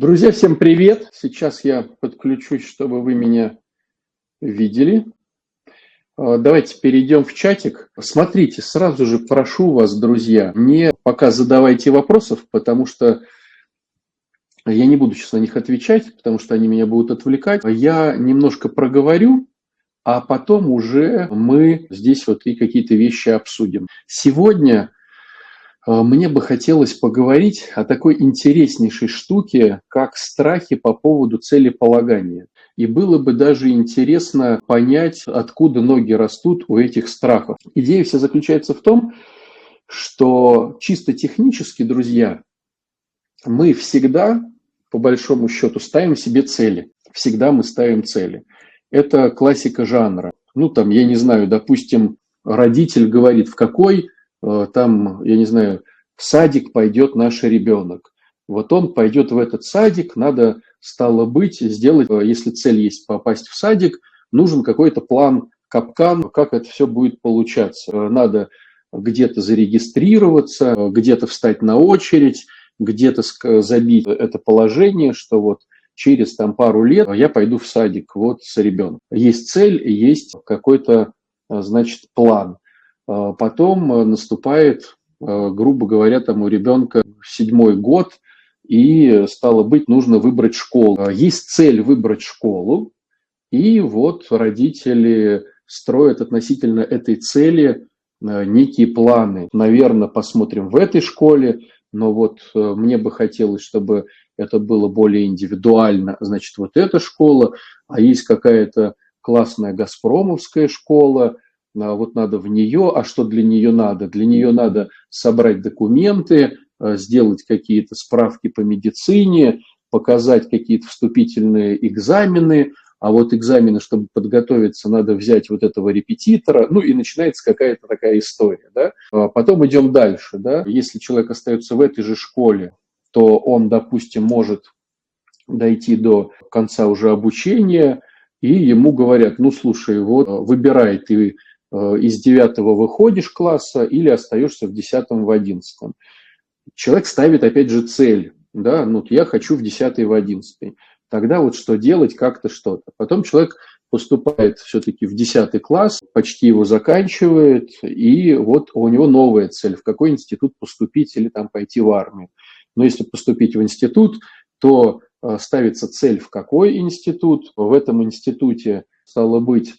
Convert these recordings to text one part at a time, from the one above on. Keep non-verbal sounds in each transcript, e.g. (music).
Друзья, всем привет! Сейчас я подключусь, чтобы вы меня видели. А, давайте перейдем в чатик. Смотрите, сразу же прошу вас, друзья, не пока задавайте вопросов, потому что я не буду сейчас на них отвечать, потому что они меня будут отвлекать. Я немножко проговорю, а потом уже мы здесь вот и какие-то вещи обсудим. Сегодня мне бы хотелось поговорить о такой интереснейшей штуке, как страхи по поводу целеполагания. И было бы даже интересно понять, откуда ноги растут у этих страхов. Идея вся заключается в том, что чисто технически, друзья, мы всегда, по большому счету, ставим себе цели. Всегда мы ставим цели. Это классика жанра. Ну, там, я не знаю, допустим, родитель говорит, в какой там, я не знаю, в садик пойдет наш ребенок. Вот он пойдет в этот садик, надо, стало быть, сделать, э, если цель есть попасть в садик, нужен какой-то план, капкан, как это все будет получаться. Э, надо где-то зарегистрироваться, где-то встать на очередь, где-то забить это положение, что вот через там пару лет я пойду в садик вот с ребенком. Есть цель, есть какой-то, значит, план. А потом э, наступает, э, грубо говоря, там у ребенка седьмой год, и стало быть, нужно выбрать школу. А есть цель выбрать школу, и вот родители строят относительно этой цели э, некие планы. Наверное, посмотрим в этой школе, но вот мне бы хотелось, чтобы это было более индивидуально. Значит, вот эта школа, а есть какая-то классная газпромовская школа – вот надо в нее, а что для нее надо? Для нее надо собрать документы, э, сделать какие-то справки по медицине, показать какие-то вступительные экзамены, а вот экзамены, чтобы подготовиться, надо взять вот этого репетитора, ну и начинается какая-то такая история, да. А потом идем дальше, да. Если человек остается в этой же школе, то он, допустим, может дойти до конца уже обучения, и ему говорят, ну, слушай, вот выбирай ты Э, из девятого выходишь класса или остаешься в десятом, в одиннадцатом. Человек ставит опять же цель, да, ну я хочу в десятый, в одиннадцатый. Тогда вот что делать, как-то что-то. Потом человек поступает все-таки в десятый класс, почти его заканчивает, и вот у него новая цель, в какой институт поступить или там пойти в армию. Но если поступить в институт, то э, ставится цель, в какой институт. В этом институте, стало быть,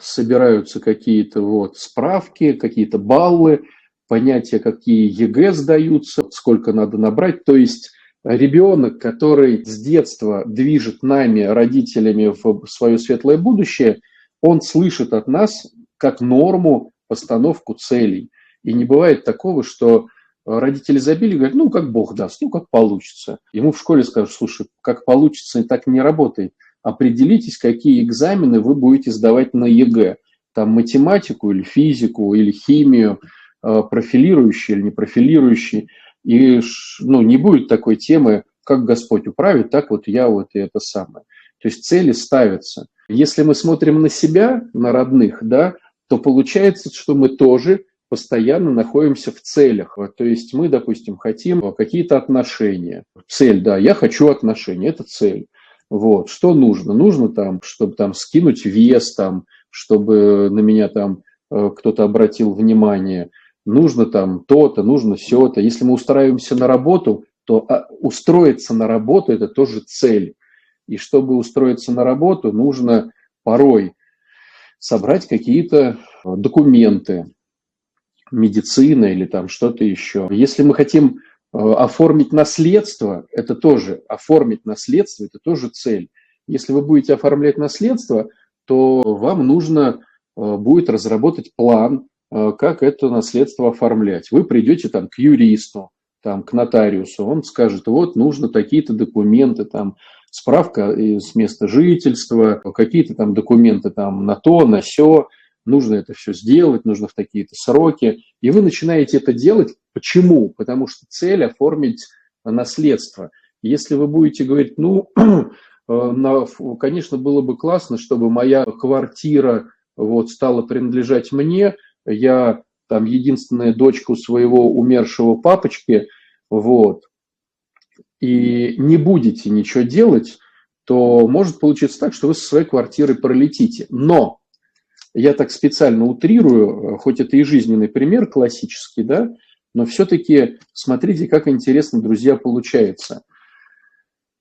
собираются какие-то вот справки, какие-то баллы, понятия, какие ЕГЭ сдаются, сколько надо набрать. То есть ребенок, который с детства движет нами, родителями, в свое светлое будущее, он слышит от нас как норму постановку целей. И не бывает такого, что родители забили, говорят, ну, как Бог даст, ну, как получится. Ему в школе скажут, слушай, как получится, так не работает определитесь, какие экзамены вы будете сдавать на ЕГЭ. Там математику или физику или химию, э, профилирующий или не профилирующий. И ну, не будет такой темы, как Господь управит, так вот я вот и это самое. То есть цели ставятся. Если мы смотрим на себя, на родных, да, то получается, что мы тоже постоянно находимся в целях. То есть мы, допустим, хотим какие-то отношения. Цель, да, я хочу отношения, это цель. Вот. Что нужно? Нужно там, чтобы там скинуть вес, там, чтобы на меня там э, кто-то обратил внимание. Нужно там то-то, нужно все-то. Если мы устраиваемся на работу, то а, устроиться на работу – это тоже цель. И чтобы устроиться на работу, нужно порой собрать какие-то документы, медицина или там что-то еще. Если мы хотим Э, оформить наследство – это тоже, оформить наследство – это тоже цель. Если вы будете оформлять наследство, то вам нужно э, будет разработать план, э, как это наследство оформлять. Вы придете там к юристу, там, к нотариусу, он скажет, вот нужно такие-то документы, там, справка с места жительства, какие-то там документы там на то, на все, нужно это все сделать, нужно в такие-то сроки. И вы начинаете это делать. Почему? Потому что цель оформить наследство. Если вы будете говорить, ну, (clears throat) э, конечно, было бы классно, чтобы моя квартира вот, стала принадлежать мне, я там единственная дочка у своего умершего папочки, вот, и не будете ничего делать, то может получиться так, что вы со своей квартиры пролетите. Но я так специально утрирую, хоть это и жизненный пример классический, да, но все-таки смотрите, как интересно, друзья, получается.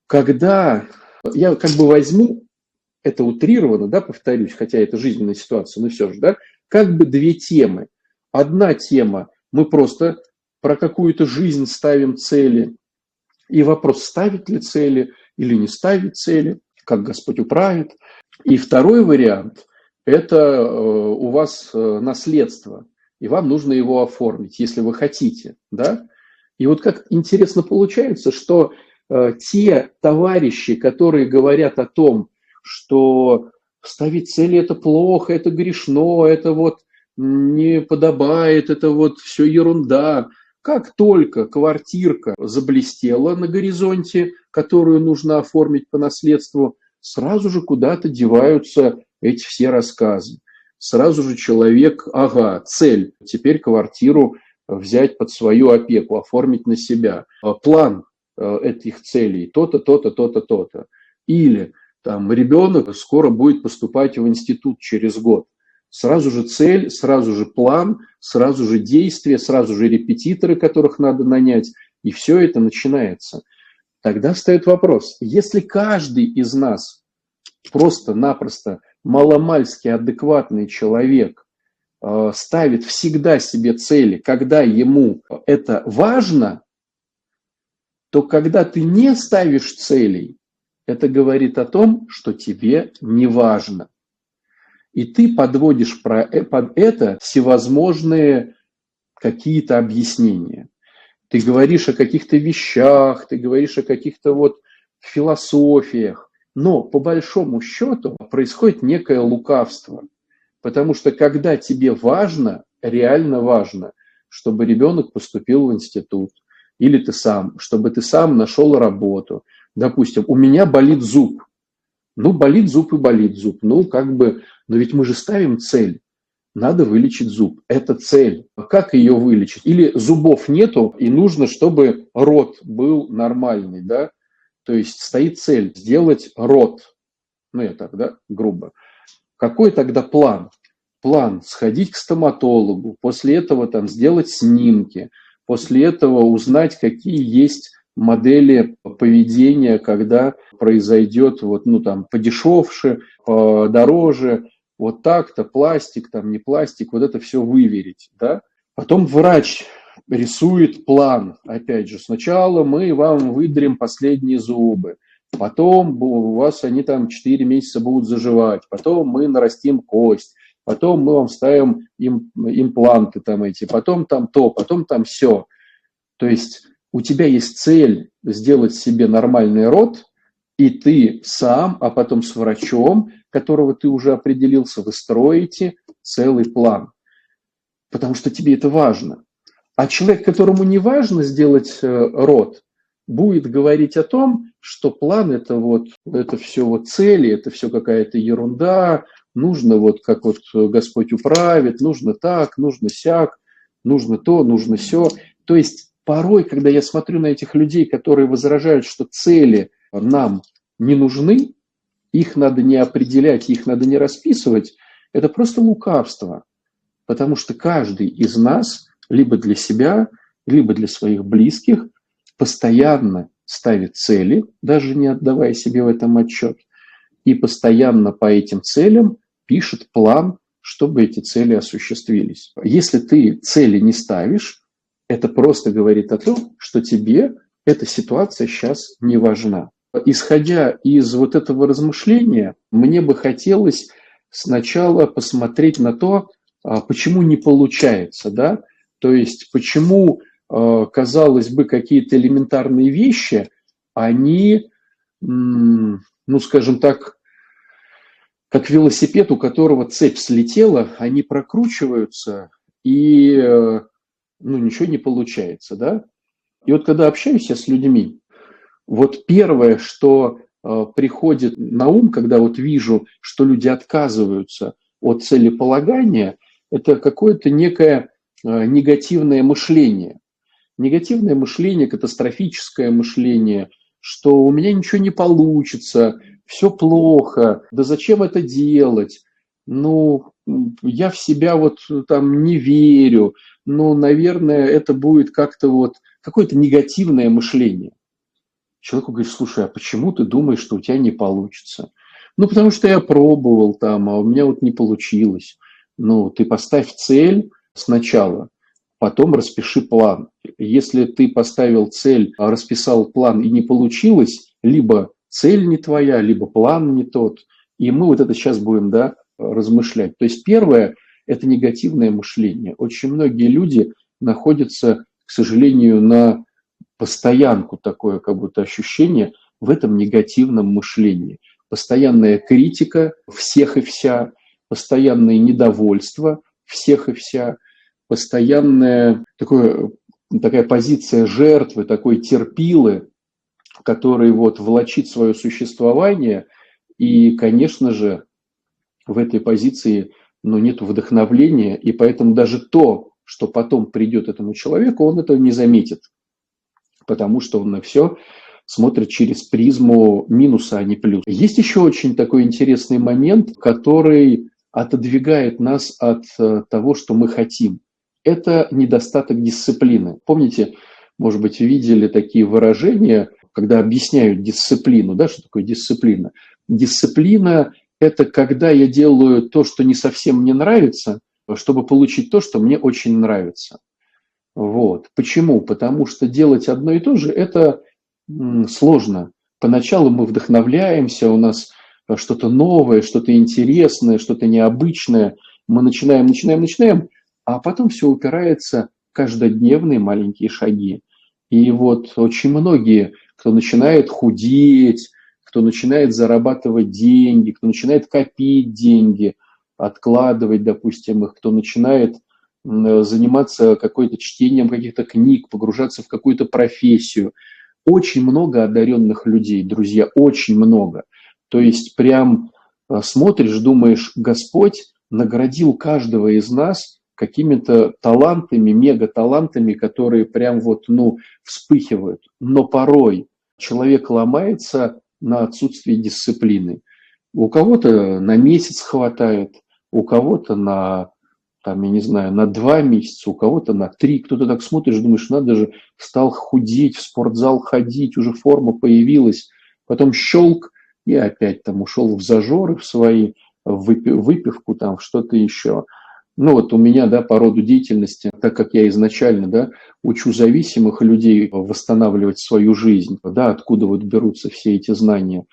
Когда я как бы возьму, это утрированно, да, повторюсь, хотя это жизненная ситуация, но все же, да, как бы две темы. Одна тема, мы просто про какую-то жизнь ставим цели, и вопрос, ставить ли цели или не ставить цели, как Господь управит. И второй вариант – это э, у вас э, наследство, и вам нужно его оформить, если вы хотите. Да? И вот как интересно получается, что э, те товарищи, которые говорят о том, что ставить цели – это плохо, это грешно, это вот не подобает, это вот все ерунда – как только квартирка заблестела на горизонте, которую нужно оформить по наследству, сразу же куда-то деваются эти все рассказы. Сразу же человек, ага, цель, теперь квартиру взять под свою опеку, оформить на себя. А план э, этих целей, то-то, то-то, то-то, то-то. Или там ребенок скоро будет поступать в институт через год. Сразу же цель, сразу же план, сразу же действия, сразу же репетиторы, которых надо нанять, и все это начинается. Тогда встает вопрос, если каждый из нас просто-напросто маломальски адекватный человек э, ставит всегда себе цели, когда ему это важно, то когда ты не ставишь целей, это говорит о том, что тебе не важно. И ты подводишь про, э, под это всевозможные какие-то объяснения. Ты говоришь о каких-то вещах, ты говоришь о каких-то вот философиях. Но по большому счету происходит некое лукавство. Потому что когда тебе важно, реально важно, чтобы ребенок поступил в институт, или ты сам, чтобы ты сам нашел работу. Допустим, у меня болит зуб. Ну, болит зуб и болит зуб. Ну, как бы но ведь мы же ставим цель. Надо вылечить зуб. Это цель. Как ее вылечить? Или зубов нету, и нужно, чтобы рот был нормальный, да? То есть стоит цель сделать рот. Ну, я так, да, грубо. Какой тогда план? План сходить к стоматологу, после этого там сделать снимки, после этого узнать, какие есть модели поведения, когда произойдет вот, ну, там, подешевше, подороже, вот так-то, пластик, там не пластик, вот это все выверить, да. Потом врач рисует план, опять же, сначала мы вам выдрим последние зубы, потом у вас они там 4 месяца будут заживать, потом мы нарастим кость, потом мы вам ставим им, импланты там эти, потом там то, потом там все. То есть у тебя есть цель сделать себе нормальный рот, и ты сам, а потом с врачом, которого ты уже определился, вы строите целый план. Потому что тебе это важно. А человек, которому не важно сделать э, род, будет говорить о том, что план это вот, это все вот цели, это все какая-то ерунда, нужно вот как вот Господь управит, нужно так, нужно сяк, нужно то, нужно все. То есть порой, когда я смотрю на этих людей, которые возражают, что цели нам не нужны, их надо не определять, их надо не расписывать, это просто лукавство. Потому что каждый из нас либо для себя, либо для своих близких постоянно ставит цели, даже не отдавая себе в этом отчет, и постоянно по этим целям пишет план, чтобы эти цели осуществились. Если ты цели не ставишь, это просто говорит о том, что тебе эта ситуация сейчас не важна. Исходя из вот этого размышления, мне бы хотелось сначала посмотреть на то, а, почему не получается, да, то есть почему, а, казалось бы, какие-то элементарные вещи, они, ну, скажем так, как велосипед, у которого цепь слетела, они прокручиваются, и э, ну, ничего не получается, да. И вот когда общаюсь я с людьми, вот первое, что э, приходит на ум, когда вот вижу, что люди отказываются от целеполагания, это какое-то некое э, негативное мышление. Негативное мышление, катастрофическое мышление, что у меня ничего не получится, все плохо, да зачем это делать? Ну, я в себя вот там не верю, ну, наверное, это будет как-то вот какое-то негативное мышление. Человеку говоришь, слушай, а почему ты думаешь, что у тебя не получится? Ну, потому что я пробовал там, а у меня вот не получилось. Ну, ты поставь цель сначала, потом распиши план. Если ты поставил цель, а расписал план и не получилось, либо цель не твоя, либо план не тот. И мы вот это сейчас будем да, размышлять. То есть первое – это негативное мышление. Очень многие люди находятся, к сожалению, на постоянку такое, как будто ощущение в этом негативном мышлении. Постоянная критика всех и вся, постоянное недовольство всех и вся, постоянная такое, такая позиция жертвы, такой терпилы, который вот влачит свое существование, и, конечно же, в этой позиции ну, нет вдохновления, и поэтому даже то, что потом придет этому человеку, он этого не заметит, потому что он на все смотрит через призму минуса, а не плюс. Есть еще очень такой интересный момент, который отодвигает нас от э, того, что мы хотим. Это недостаток дисциплины. Помните, может быть, видели такие выражения, когда объясняют дисциплину, да, что такое дисциплина? Дисциплина – это когда я делаю то, что не совсем мне нравится, чтобы получить то, что мне очень нравится. Вот. Почему? Потому что делать одно и то же – это сложно. Поначалу мы вдохновляемся, у нас что-то новое, что-то интересное, что-то необычное. Мы начинаем, начинаем, начинаем, а потом все упирается в каждодневные маленькие шаги. И вот очень многие кто начинает худеть, кто начинает зарабатывать деньги, кто начинает копить деньги, откладывать, допустим, их, кто начинает заниматься какой-то чтением каких-то книг, погружаться в какую-то профессию. Очень много одаренных людей, друзья, очень много. То есть прям э, смотришь, думаешь, Господь наградил каждого из нас какими-то талантами, мега-талантами, которые прям вот, ну, вспыхивают. Но порой человек ломается на отсутствие дисциплины. У кого-то на месяц хватает, у кого-то на, там, я не знаю, на два месяца, у кого-то на три. Кто-то так смотришь, думаешь, надо же, стал худеть, в спортзал ходить, уже форма появилась. Потом щелк, и опять там ушел в зажоры в свои, в выпивку, там, что-то еще. Ну вот у меня, да, по роду деятельности, так как я изначально, да, учу зависимых людей восстанавливать свою жизнь, да, откуда вот берутся все эти знания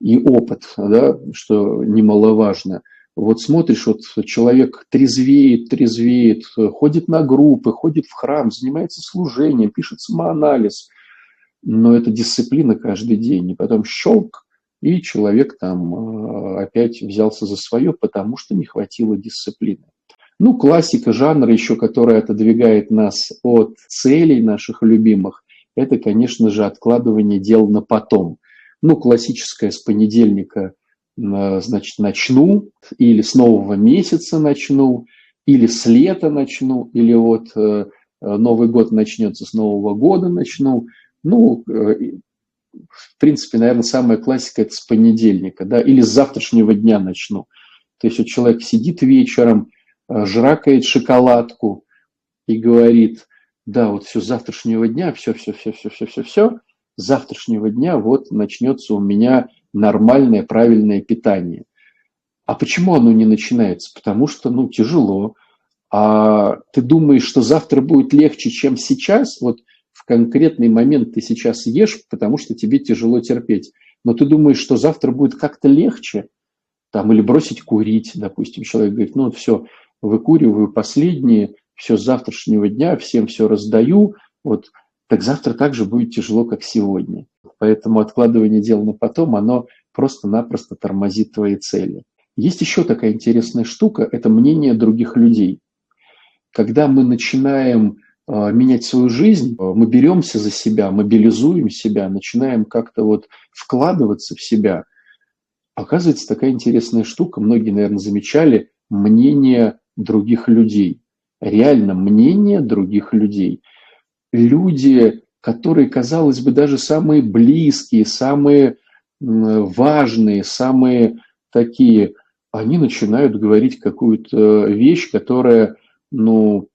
и опыт, да, что немаловажно. Вот смотришь, вот человек трезвеет, трезвеет, ходит на группы, ходит в храм, занимается служением, пишет самоанализ, но это дисциплина каждый день, и потом щелк, и человек там э, опять взялся за свое, потому что не хватило дисциплины. Ну, классика жанра еще, которая отодвигает нас от целей наших любимых, это, конечно же, откладывание дел на потом. Ну, классическое с понедельника, значит, начну, или с нового месяца начну, или с лета начну, или вот э, Новый год начнется с Нового года начну. Ну, э, в принципе, наверное, самая классика – это с понедельника, да, или с завтрашнего дня начну. То есть вот человек сидит вечером, Э, жракает шоколадку и говорит, да, вот все завтрашнего дня, все, все, все, все, все, все, все, завтрашнего дня вот начнется у меня нормальное, правильное питание. А почему оно не начинается? Потому что, ну, тяжело. А ты думаешь, что завтра будет легче, чем сейчас? Вот в конкретный момент ты сейчас ешь, потому что тебе тяжело терпеть. Но ты думаешь, что завтра будет как-то легче? Там, или бросить курить, допустим, человек говорит, ну, все, выкуриваю последние, все с завтрашнего дня, всем все раздаю, вот, так завтра также будет тяжело, как сегодня. Поэтому откладывание дел на потом, оно просто-напросто тормозит твои цели. Есть еще такая интересная штука, это мнение других людей. Когда мы начинаем э, менять свою жизнь, э, мы беремся за себя, мобилизуем себя, начинаем как-то вот вкладываться в себя. Оказывается, такая интересная штука, многие, наверное, замечали, мнение других людей. Реально мнение других людей. люди, которые, казалось бы, даже самые близкие, самые важные, самые такие, они начинают говорить какую-то вещь, которая, ну,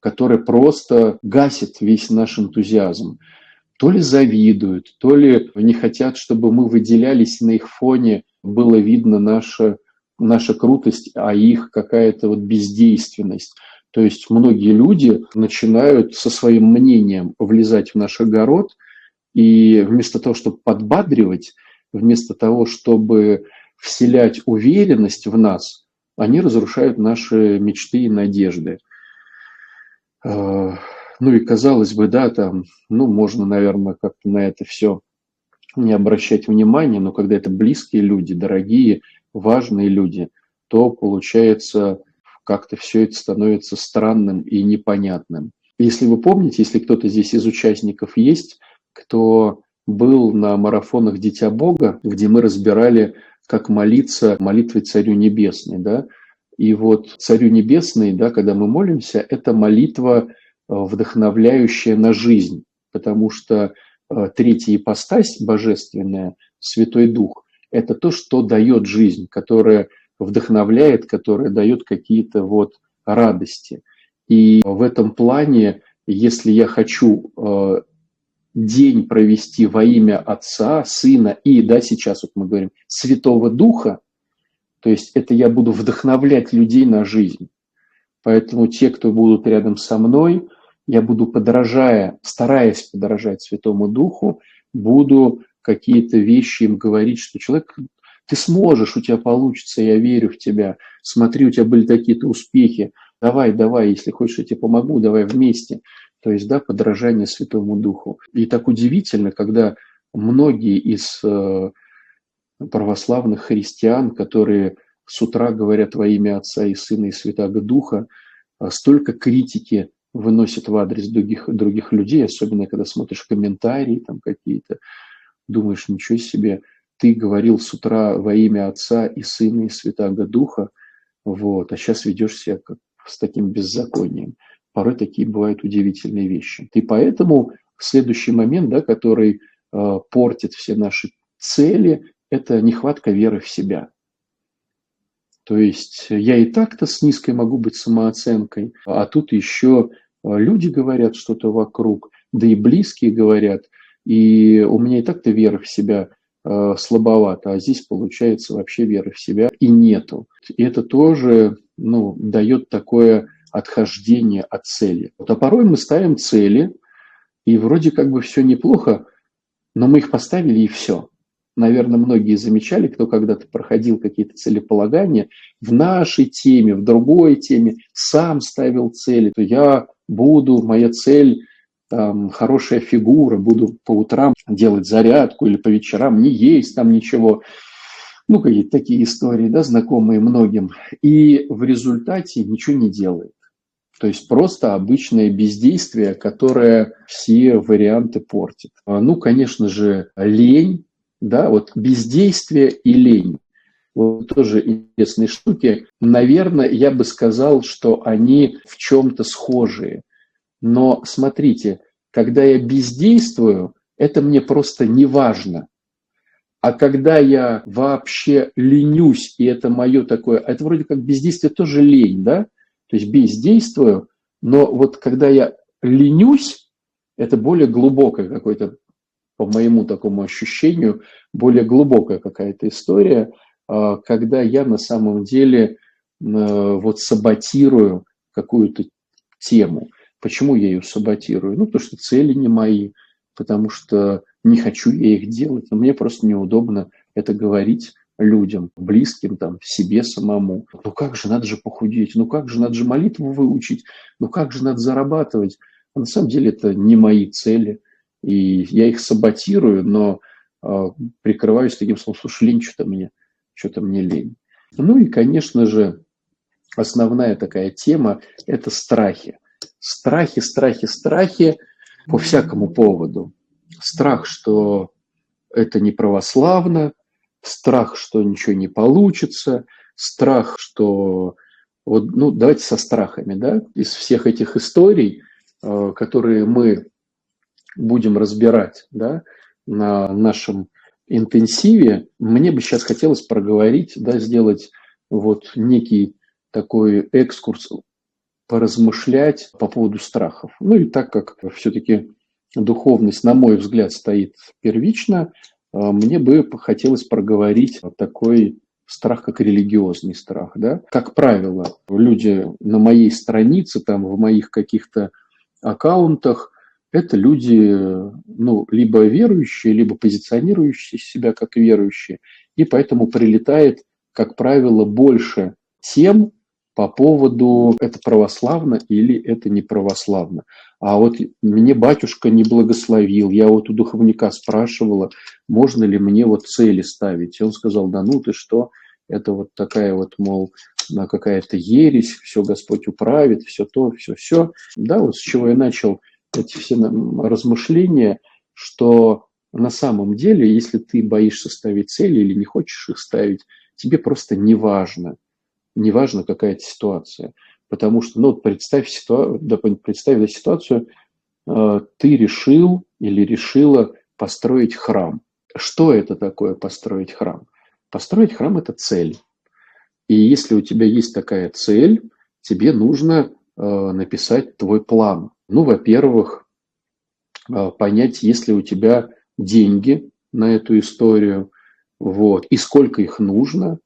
которая просто гасит весь наш энтузиазм. То ли завидуют, то ли не хотят, чтобы мы выделялись на их фоне, было видно наша, наша крутость, а их какая-то вот бездейственность. То есть многие люди начинают со своим мнением влезать в наш огород, и вместо того, чтобы подбадривать, вместо того, чтобы вселять уверенность в нас, они разрушают наши мечты и надежды. А, ну и казалось бы, да, там, ну, можно, наверное, как-то на это все не обращать внимания, но когда это близкие люди, дорогие, важные люди, то получается как-то все это становится странным и непонятным. Если вы помните, если кто-то здесь из участников есть, кто был на марафонах «Дитя Бога», где мы разбирали, как молиться молитвой Царю Небесной, да, и вот Царю Небесной, да, когда мы молимся, это молитва, э, вдохновляющая на жизнь, потому что э, третья ипостась божественная, Святой Дух, это то, что дает жизнь, которая вдохновляет, которая дает какие-то вот радости. И в этом плане, если я хочу э, день провести во имя Отца, Сына и, да, сейчас вот мы говорим, Святого Духа, то есть это я буду вдохновлять людей на жизнь. Поэтому те, кто будут рядом со мной, я буду подражая, стараясь подражать Святому Духу, буду какие-то вещи им говорить, что человек, ты сможешь, у тебя получится, я верю в тебя, смотри, у тебя были такие-то успехи, давай, давай, если хочешь, я тебе помогу, давай вместе. То есть, да, подражание Святому Духу. И так удивительно, когда многие из э, православных христиан, которые с утра говорят во имя Отца и Сына и Святаго Духа, э, столько критики выносят в адрес других, других людей, особенно когда смотришь комментарии там какие-то, думаешь, ничего себе, ты говорил с утра во имя Отца и Сына и Святаго Духа, вот, а сейчас ведешь себя как с таким беззаконием порой такие бывают удивительные вещи. И поэтому следующий момент, да, который э, портит все наши цели, это нехватка веры в себя. То есть я и так-то с низкой могу быть самооценкой, а тут еще люди говорят что-то вокруг, да и близкие говорят, и у меня и так-то вера в себя э, слабовато, а здесь получается вообще веры в себя и нету. И это тоже ну, дает такое отхождение от цели. Вот, а порой мы ставим цели, и вроде как бы все неплохо, но мы их поставили и все. Наверное, многие замечали, кто когда-то проходил какие-то целеполагания в нашей теме, в другой теме, сам ставил цели. То я буду, моя цель там, хорошая фигура, буду по утрам делать зарядку или по вечерам не есть там ничего. Ну, какие-то такие истории, да, знакомые многим. И в результате ничего не делает. То есть просто обычное бездействие, которое все варианты портит. А, ну, конечно же, лень, да, вот бездействие и лень. Вот тоже интересные штуки. Наверное, я бы сказал, что они в чем-то схожие. Но смотрите, когда я бездействую, это мне просто не важно. А когда я вообще ленюсь, и это мое такое, это вроде как бездействие тоже лень, да? То есть бездействую, но вот когда я ленюсь, это более глубокое какое-то, по моему такому ощущению, более глубокая какая-то история, а, когда я на самом деле вот саботирую какую-то тему. Почему я ее саботирую? Ну, потому что цели не мои, потому что не хочу я их делать, но мне просто неудобно это говорить людям, близким, там, себе самому. Ну как же, надо же похудеть, ну как же, надо же молитву выучить, ну как же, надо зарабатывать. А на самом деле это не мои цели, и я их саботирую, но э, прикрываюсь таким словом, слушай, лень что-то мне, что-то мне лень. Ну и, конечно же, основная такая тема – это страхи. Страхи, страхи, страхи по всякому поводу. Страх, что это не православно, страх, что ничего не получится, страх, что... Вот, ну, давайте со страхами, да, из всех этих историй э, которые мы будем разбирать да, на нашем интенсиве, мне бы сейчас хотелось проговорить, да, сделать вот некий такой экскурс, поразмышлять по поводу страхов. Ну и так как все-таки духовность, на мой взгляд, стоит первично, э, мне бы хотелось проговорить такой страх как религиозный страх. Да? Как правило, люди на моей странице, там, в моих каких-то аккаунтах, это люди, ну, либо верующие, либо позиционирующие себя как верующие, и поэтому прилетает, как правило, больше тем по поводу это православно или это не православно. А вот мне батюшка не благословил, я вот у духовника спрашивала, можно ли мне вот цели ставить. И он сказал, да ну ты что, это вот такая вот, мол, какая-то ересь, все Господь управит, все то, все, все. Да, вот с чего я начал эти все размышления, что на самом деле, если ты боишься ставить цели или не хочешь их ставить, тебе просто не важно, не важно какая-то ситуация. Потому что, ну, представь, ситуа... да, представь да, ситуацию, э, ты решил или решила построить храм. Что это такое построить храм? Построить храм – это цель. И если у тебя есть такая цель, тебе нужно э, написать твой план. Ну, во-первых, э, понять, есть ли у тебя деньги на эту историю, вот, и сколько их нужно.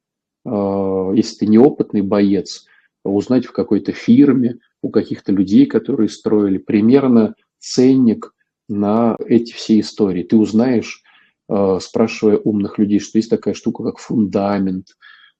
Э, если ты неопытный боец, узнать в какой-то фирме, у каких-то людей, которые строили, примерно ценник на эти все истории. Ты узнаешь, Э, спрашивая умных людей, что есть такая штука, как фундамент,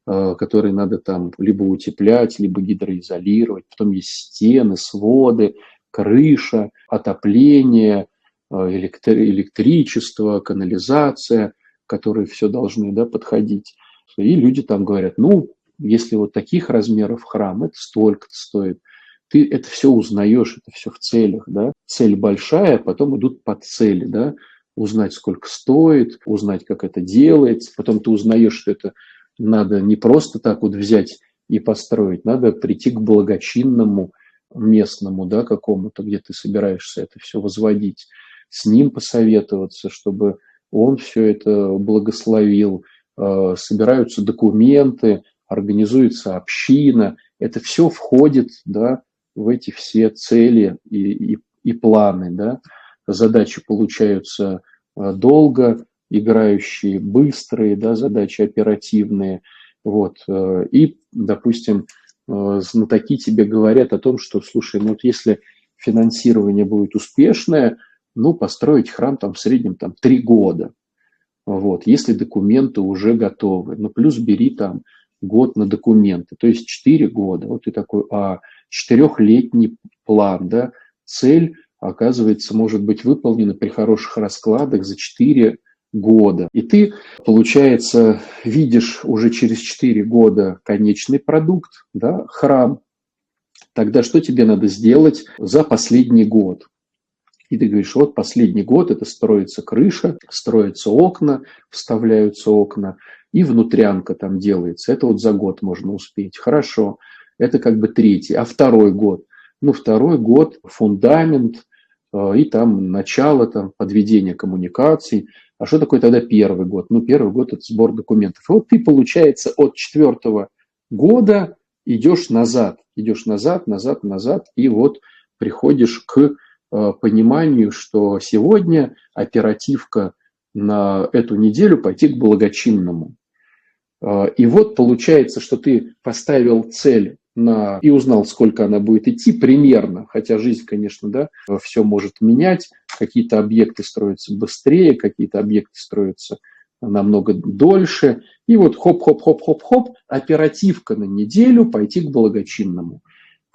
э, который надо там либо утеплять, либо гидроизолировать. Потом есть стены, своды, крыша, отопление, электричество, канализация, которые все должны да, подходить. И люди там говорят, ну, если вот таких размеров храм, это столько стоит. Ты это все узнаешь, это все в целях, да. Цель большая, потом идут под цели, да узнать, сколько стоит, узнать, как это делается. Потом ты узнаешь, что это надо не просто так вот взять и построить, надо прийти к благочинному местному, да, какому-то, где ты собираешься это все возводить, с ним посоветоваться, чтобы он все это благословил, собираются документы, организуется община, это все входит, да, в эти все цели и, и, и планы, да задачи получаются э, долго, играющие быстрые, да, задачи оперативные. Вот. Э, и, допустим, э, знатоки тебе говорят о том, что, слушай, ну вот если финансирование будет успешное, ну, построить храм там в среднем там три года. Вот, если документы уже готовы. Ну, плюс бери там год на документы, то есть четыре года. Вот ты такой, а четырехлетний план, да, цель оказывается, может быть выполнена при хороших раскладах за 4 года. И ты, получается, видишь уже через 4 года конечный продукт, да, храм. Тогда что тебе надо сделать за последний год? И ты говоришь, вот последний год это строится крыша, строятся окна, вставляются окна, и внутрянка там делается. Это вот за год можно успеть. Хорошо, это как бы третий. А второй год – ну, второй год фундамент э, и там начало там, подведения коммуникаций. А что такое тогда первый год? Ну, первый год – это сбор документов. И вот ты, получается, от четвертого года идешь назад, идешь назад, назад, назад, и вот приходишь к пониманию, что сегодня оперативка на эту неделю пойти к благочинному. Э, и вот получается, что ты поставил цель на, и узнал, сколько она будет идти примерно, хотя жизнь, конечно, да, все может менять, какие-то объекты строятся быстрее, какие-то объекты строятся намного дольше, и вот хоп-хоп-хоп-хоп-хоп, оперативка на неделю пойти к благочинному.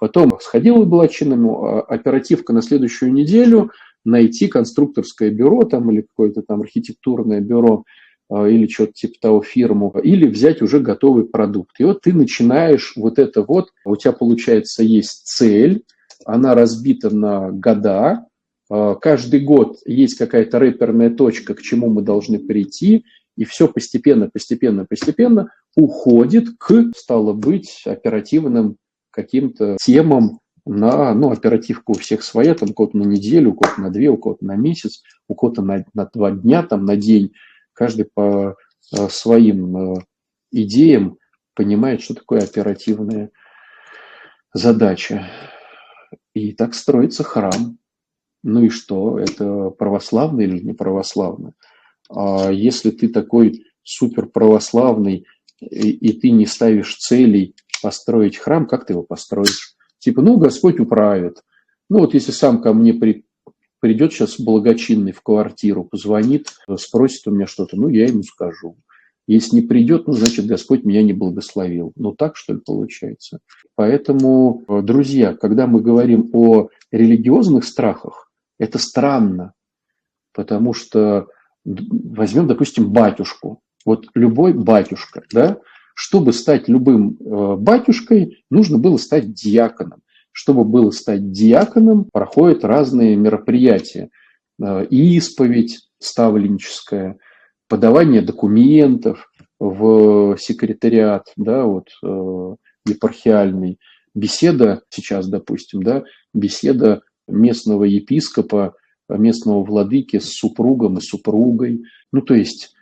Потом сходил к благочинному, а оперативка на следующую неделю, найти конструкторское бюро там или какое-то там архитектурное бюро, а, или что-то типа того фирму, или взять уже готовый продукт. И вот ты начинаешь вот это вот, у тебя получается есть цель, она разбита на года, а, каждый год есть какая-то рэперная точка, к чему мы должны прийти, и все постепенно, постепенно, постепенно уходит к, стало быть, оперативным каким-то темам на, ну, оперативка у всех своя, там кого-то на неделю, у кого-то на две, у кого-то на месяц, у кого-то на, на два дня, там на день, каждый по э, своим э, идеям понимает, что такое оперативная задача. И так строится храм. Ну и что, это православно или не православно? А если ты такой супер православный, и, и ты не ставишь целей построить храм, как ты его построишь? Типа, ну, Господь управит. Ну, вот если сам ко мне при, придет сейчас благочинный в квартиру, позвонит, спросит у меня что-то, ну, я ему скажу. Если не придет, ну, значит, Господь меня не благословил. Ну, так, что ли, получается? Поэтому, друзья, когда мы говорим о религиозных страхах, это странно, потому что возьмем, допустим, батюшку. Вот любой батюшка, да, чтобы стать любым э, батюшкой, нужно было стать диаконом. Чтобы было стать диаконом, проходят разные мероприятия. Э, исповедь ставленническая, подавание документов в секретариат, да, вот, э, епархиальный, беседа сейчас, допустим, да, беседа местного епископа, местного владыки с супругом и супругой. Ну, то есть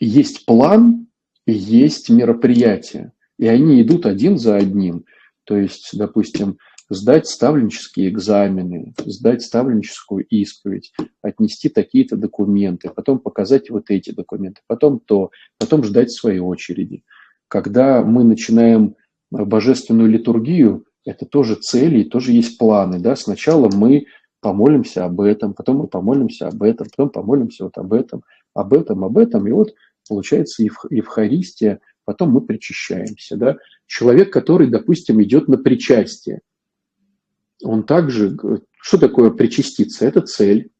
есть план, есть мероприятия, и они идут один за одним. То есть, допустим, сдать ставленческие экзамены, сдать ставленческую исповедь, отнести такие-то документы, потом показать вот эти документы, потом то, потом ждать своей очереди. Когда мы начинаем божественную литургию, это тоже цели, тоже есть планы. Да? Сначала мы помолимся об этом, потом мы помолимся об этом, потом помолимся вот об этом, об этом, об этом. И вот получается Евхаристия, потом мы причащаемся. Да? Человек, который, допустим, идет на причастие, он также, что такое причаститься? Это цель.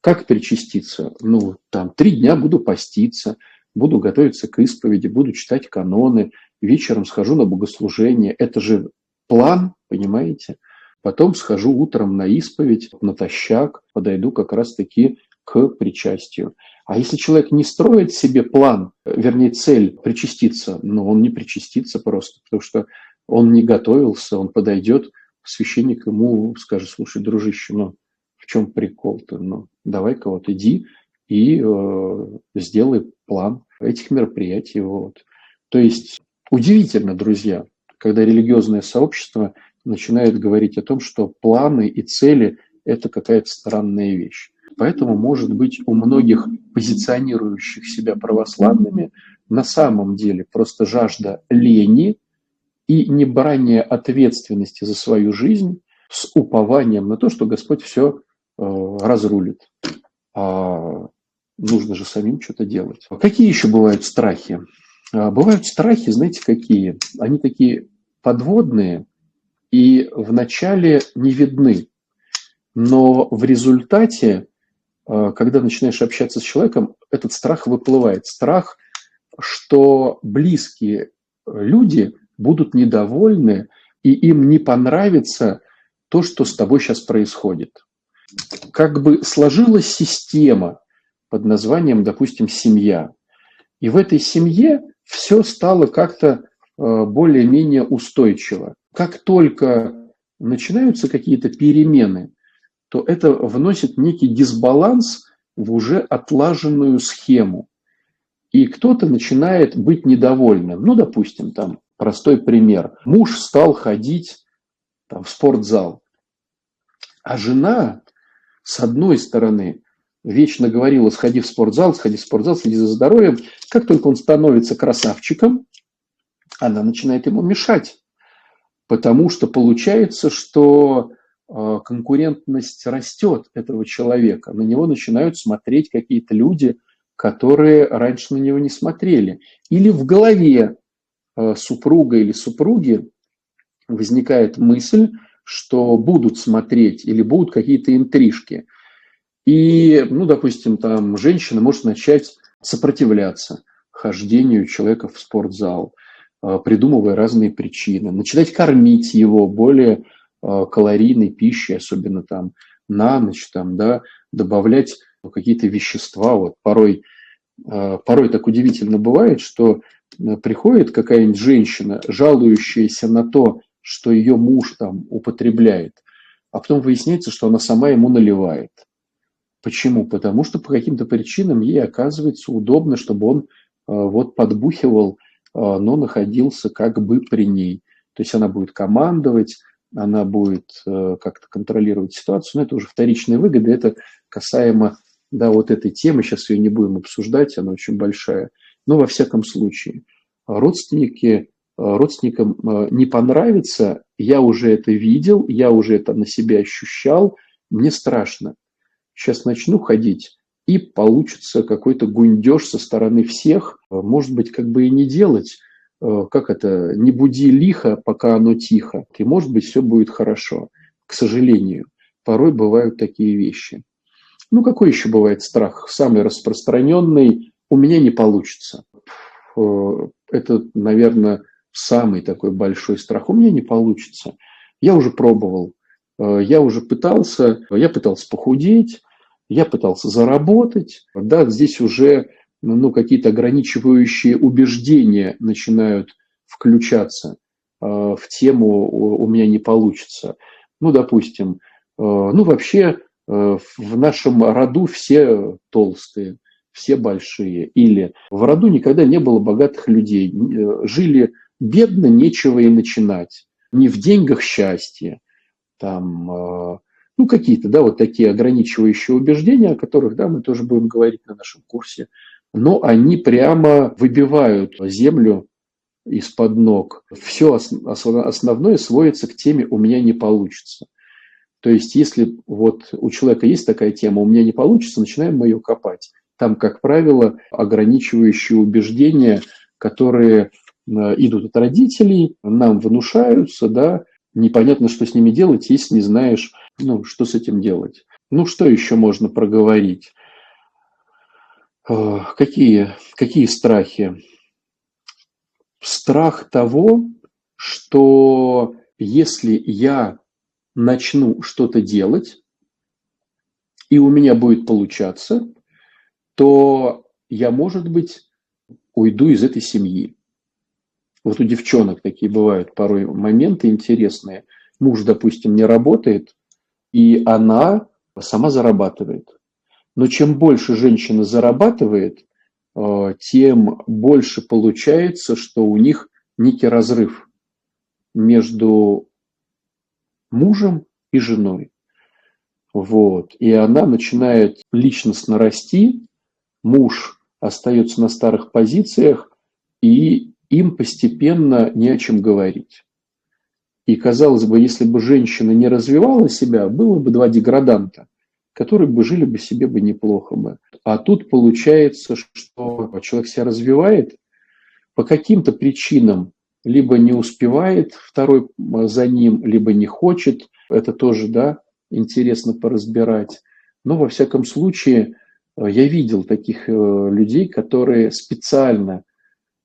Как причаститься? Ну, там, три дня буду поститься, буду готовиться к исповеди, буду читать каноны, вечером схожу на богослужение. Это же план, понимаете? Потом схожу утром на исповедь, натощак, подойду как раз-таки к причастию. А если человек не строит себе план, вернее цель причаститься, ну он не причастится просто, потому что он не готовился, он подойдет, священник ему скажет, слушай, дружище, ну в чем прикол-то? Ну давай-ка вот иди и э, сделай план этих мероприятий. Вот. То есть удивительно, друзья, когда религиозное сообщество начинает говорить о том, что планы и цели – это какая-то странная вещь. Поэтому, может быть, у многих позиционирующих себя православными на самом деле просто жажда лени и не брание ответственности за свою жизнь с упованием на то, что Господь все э, разрулит. А нужно же самим что-то делать. Какие еще бывают страхи? А, бывают страхи, знаете, какие? Они такие подводные и вначале не видны. Но в результате, когда начинаешь общаться с человеком, этот страх выплывает. Страх, что близкие люди будут недовольны, и им не понравится то, что с тобой сейчас происходит. Как бы сложилась система под названием, допустим, семья. И в этой семье все стало как-то э, более-менее устойчиво. Как только начинаются какие-то перемены, то это вносит некий дисбаланс в уже отлаженную схему. И кто-то начинает быть недовольным. Ну, допустим, там простой пример. Муж стал ходить там, в спортзал, а жена, с одной стороны, вечно говорила, сходи в спортзал, сходи в спортзал, следи за здоровьем. Как только он становится красавчиком, она начинает ему мешать. Потому что получается, что конкурентность растет этого человека. На него начинают смотреть какие-то люди, которые раньше на него не смотрели. Или в голове э, супруга или супруги возникает мысль, что будут смотреть или будут какие-то интрижки – и, ну, допустим, там женщина может начать сопротивляться хождению человека в спортзал, а, придумывая разные причины, начинать кормить его более калорийной пищей, особенно там на ночь, там, да, добавлять какие-то вещества. Вот порой, а, порой так удивительно бывает, что приходит какая-нибудь женщина, жалующаяся на то, что ее муж там употребляет, а потом выясняется, что она сама ему наливает. Почему? Потому что по каким-то причинам ей оказывается удобно, чтобы он э, вот подбухивал, э, но находился как бы при ней. То есть она будет командовать, она будет э, как-то контролировать ситуацию, но это уже вторичные выгоды, это касаемо да, вот этой темы, сейчас ее не будем обсуждать, она очень большая. Но во всяком случае, родственники, родственникам не понравится, я уже это видел, я уже это на себе ощущал, мне страшно сейчас начну ходить, и получится какой-то гундеж со стороны всех. Может быть, как бы и не делать, э, как это, не буди лихо, пока оно тихо. И может быть, все будет хорошо. К сожалению, порой бывают такие вещи. Ну, какой еще бывает страх? Самый распространенный – у меня не получится. Э, это, наверное, самый такой большой страх. У меня не получится. Я уже пробовал. Э, я уже пытался, я пытался похудеть, я пытался заработать, да, здесь уже ну, какие-то ограничивающие убеждения начинают включаться э, в тему «у меня не получится». Ну, допустим, э, ну, вообще э, в нашем роду все толстые, все большие. Или в роду никогда не было богатых людей. Жили бедно, нечего и начинать. Не в деньгах счастье. Там, ну, какие-то, да, вот такие ограничивающие убеждения, о которых, да, мы тоже будем говорить на нашем курсе, но они прямо выбивают землю из-под ног. Все основное сводится к теме «у меня не получится». То есть, если вот у человека есть такая тема «у меня не получится», начинаем мы ее копать. Там, как правило, ограничивающие убеждения, которые э, идут от родителей, нам внушаются, да, непонятно, что с ними делать, если не знаешь, ну, что с этим делать. Ну, что еще можно проговорить? Э, какие, какие страхи? Страх того, что если я начну что-то делать, и у меня будет получаться, то я, может быть, уйду из этой семьи. Вот у девчонок такие бывают порой моменты интересные. Муж, допустим, не работает, и она сама зарабатывает. Но чем больше женщина зарабатывает, э, тем больше получается, что у них некий разрыв между мужем и женой. Вот. И она начинает личностно расти, муж остается на старых позициях, и им постепенно не о чем говорить. И казалось бы, если бы женщина не развивала себя, было бы два деграданта, которые бы жили бы себе бы неплохо бы. А тут получается, что человек себя развивает по каким-то причинам, либо не успевает второй за ним, либо не хочет. Это тоже, да, интересно поразбирать. Но во всяком случае, я видел таких э, людей, которые специально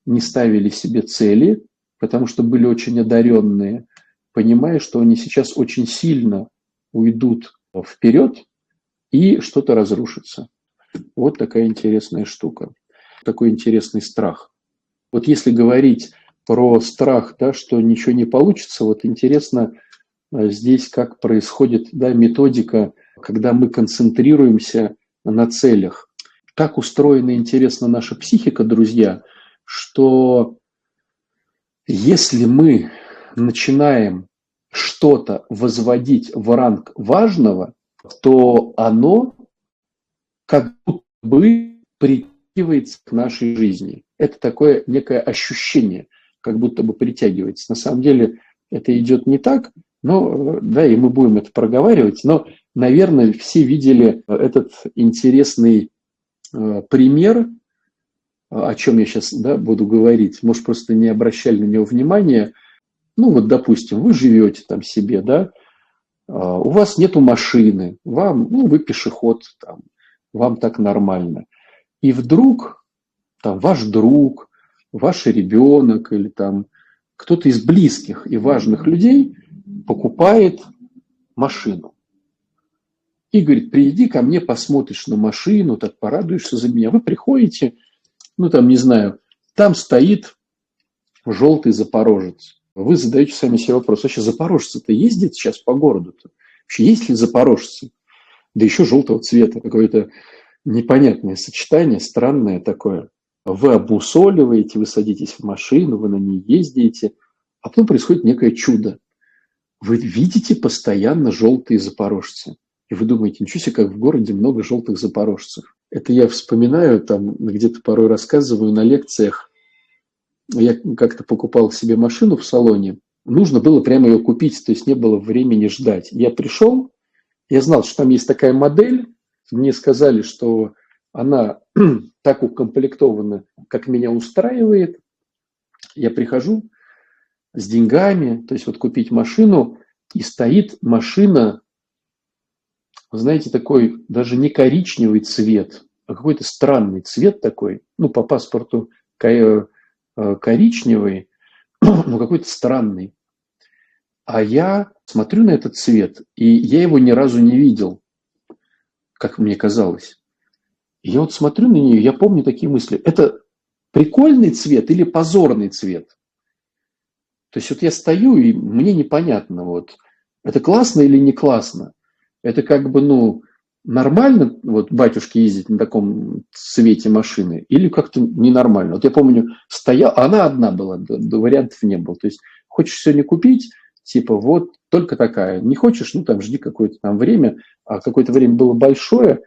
не ставили себе цели, потому что были очень одаренные, понимая, что они сейчас очень сильно уйдут вперед и что-то разрушится. Вот такая интересная штука, такой интересный страх. Вот если говорить про страх, да, что ничего не получится, вот интересно а, здесь, как происходит да, методика, когда мы концентрируемся на целях. Как устроена, интересно, наша психика, друзья – что если мы начинаем что-то возводить в ранг важного, то оно как будто бы притягивается к нашей жизни. Это такое некое ощущение, как будто бы притягивается. На самом деле это идет не так, но, да, и мы будем это проговаривать, но, наверное, все видели этот интересный э, пример о чем я сейчас да, буду говорить, может, просто не обращали на него внимания. Ну, вот, допустим, вы живете там себе, да, у вас нету машины, вам, ну, вы пешеход, там, вам так нормально. И вдруг там ваш друг, ваш ребенок или там кто-то из близких и важных людей покупает машину. И говорит, приди ко мне, посмотришь на машину, так порадуешься за меня. Вы приходите, ну там, не знаю, там стоит желтый запорожец. Вы задаете сами себе вопрос, вообще запорожцы-то ездят сейчас по городу-то? Вообще есть ли запорожцы? Да еще желтого цвета, какое-то непонятное сочетание, странное такое. Вы обусоливаете, вы садитесь в машину, вы на ней ездите, а потом происходит некое чудо. Вы видите постоянно желтые запорожцы. И вы думаете, ничего себе, как в городе много желтых запорожцев. Это я вспоминаю, там где-то порой рассказываю на лекциях. Я как-то покупал себе машину в салоне. Нужно было прямо ее купить, то есть не было времени ждать. Я пришел, я знал, что там есть такая модель. Мне сказали, что она (clears throat) так укомплектована, как меня устраивает. Я прихожу с деньгами, то есть вот купить машину, и стоит машина знаете, такой даже не коричневый цвет, а какой-то странный цвет такой, ну, по паспорту коричневый, (clears throat) но какой-то странный. А я смотрю на этот цвет, и я его ни разу не видел, как мне казалось. И я вот смотрю на нее, я помню такие мысли. Это прикольный цвет или позорный цвет? То есть вот я стою, и мне непонятно, вот, это классно или не классно это как бы, ну, нормально вот батюшке ездить на таком цвете машины или как-то ненормально? Вот я помню, стоял, она одна была, вариантов не было. То есть хочешь сегодня купить, типа вот только такая. Не хочешь, ну там жди какое-то там время, а какое-то время было большое,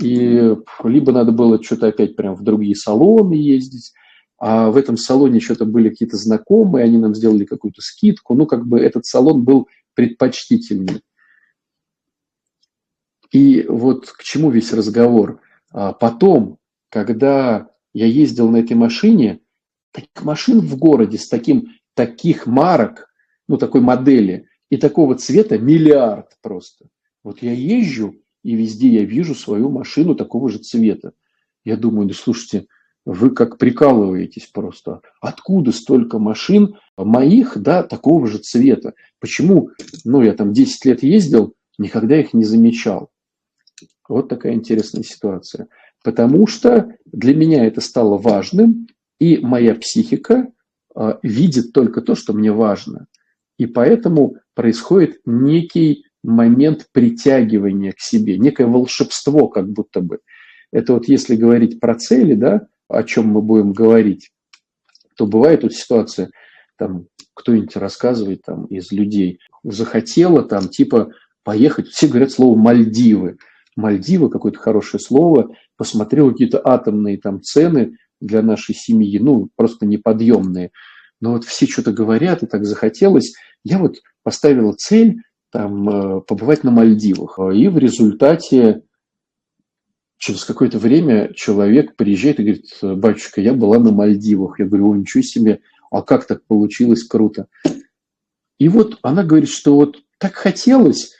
и либо надо было что-то опять прям в другие салоны ездить, а в этом салоне что-то были какие-то знакомые, они нам сделали какую-то скидку, ну как бы этот салон был предпочтительный. И вот к чему весь разговор. А потом, когда я ездил на этой машине, таких машин в городе с таким, таких марок, ну, такой модели и такого цвета миллиард просто. Вот я езжу, и везде я вижу свою машину такого же цвета. Я думаю, да слушайте, вы как прикалываетесь просто. Откуда столько машин моих, да, такого же цвета? Почему, ну, я там 10 лет ездил, никогда их не замечал. Вот такая интересная ситуация. Потому что для меня это стало важным, и моя психика э, видит только то, что мне важно. И поэтому происходит некий момент притягивания к себе, некое волшебство как будто бы. Это вот если говорить про цели, да, о чем мы будем говорить, то бывает вот ситуация, там кто-нибудь рассказывает там из людей, захотела там типа поехать, все говорят слово Мальдивы, Мальдивы, какое-то хорошее слово, посмотрел какие-то атомные там цены для нашей семьи, ну, просто неподъемные. Но вот все что-то говорят, и так захотелось. Я вот поставила цель там э, побывать на Мальдивах. И в результате через какое-то время человек приезжает и говорит, батюшка, я была на Мальдивах. Я говорю, о, ничего себе, а как так получилось, круто. И вот она говорит, что вот так хотелось,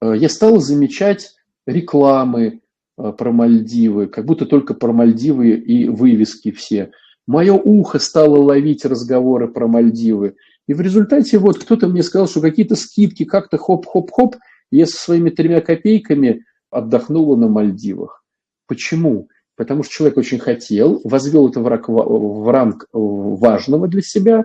э, я стала замечать рекламы э, про Мальдивы, как будто только про Мальдивы и вывески все. Мое ухо стало ловить разговоры про Мальдивы. И в результате вот кто-то мне сказал, что какие-то скидки как-то хоп-хоп-хоп, я со своими тремя копейками отдохнула на Мальдивах. Почему? Потому что человек очень хотел, возвел это в ранг, в ранг важного для себя,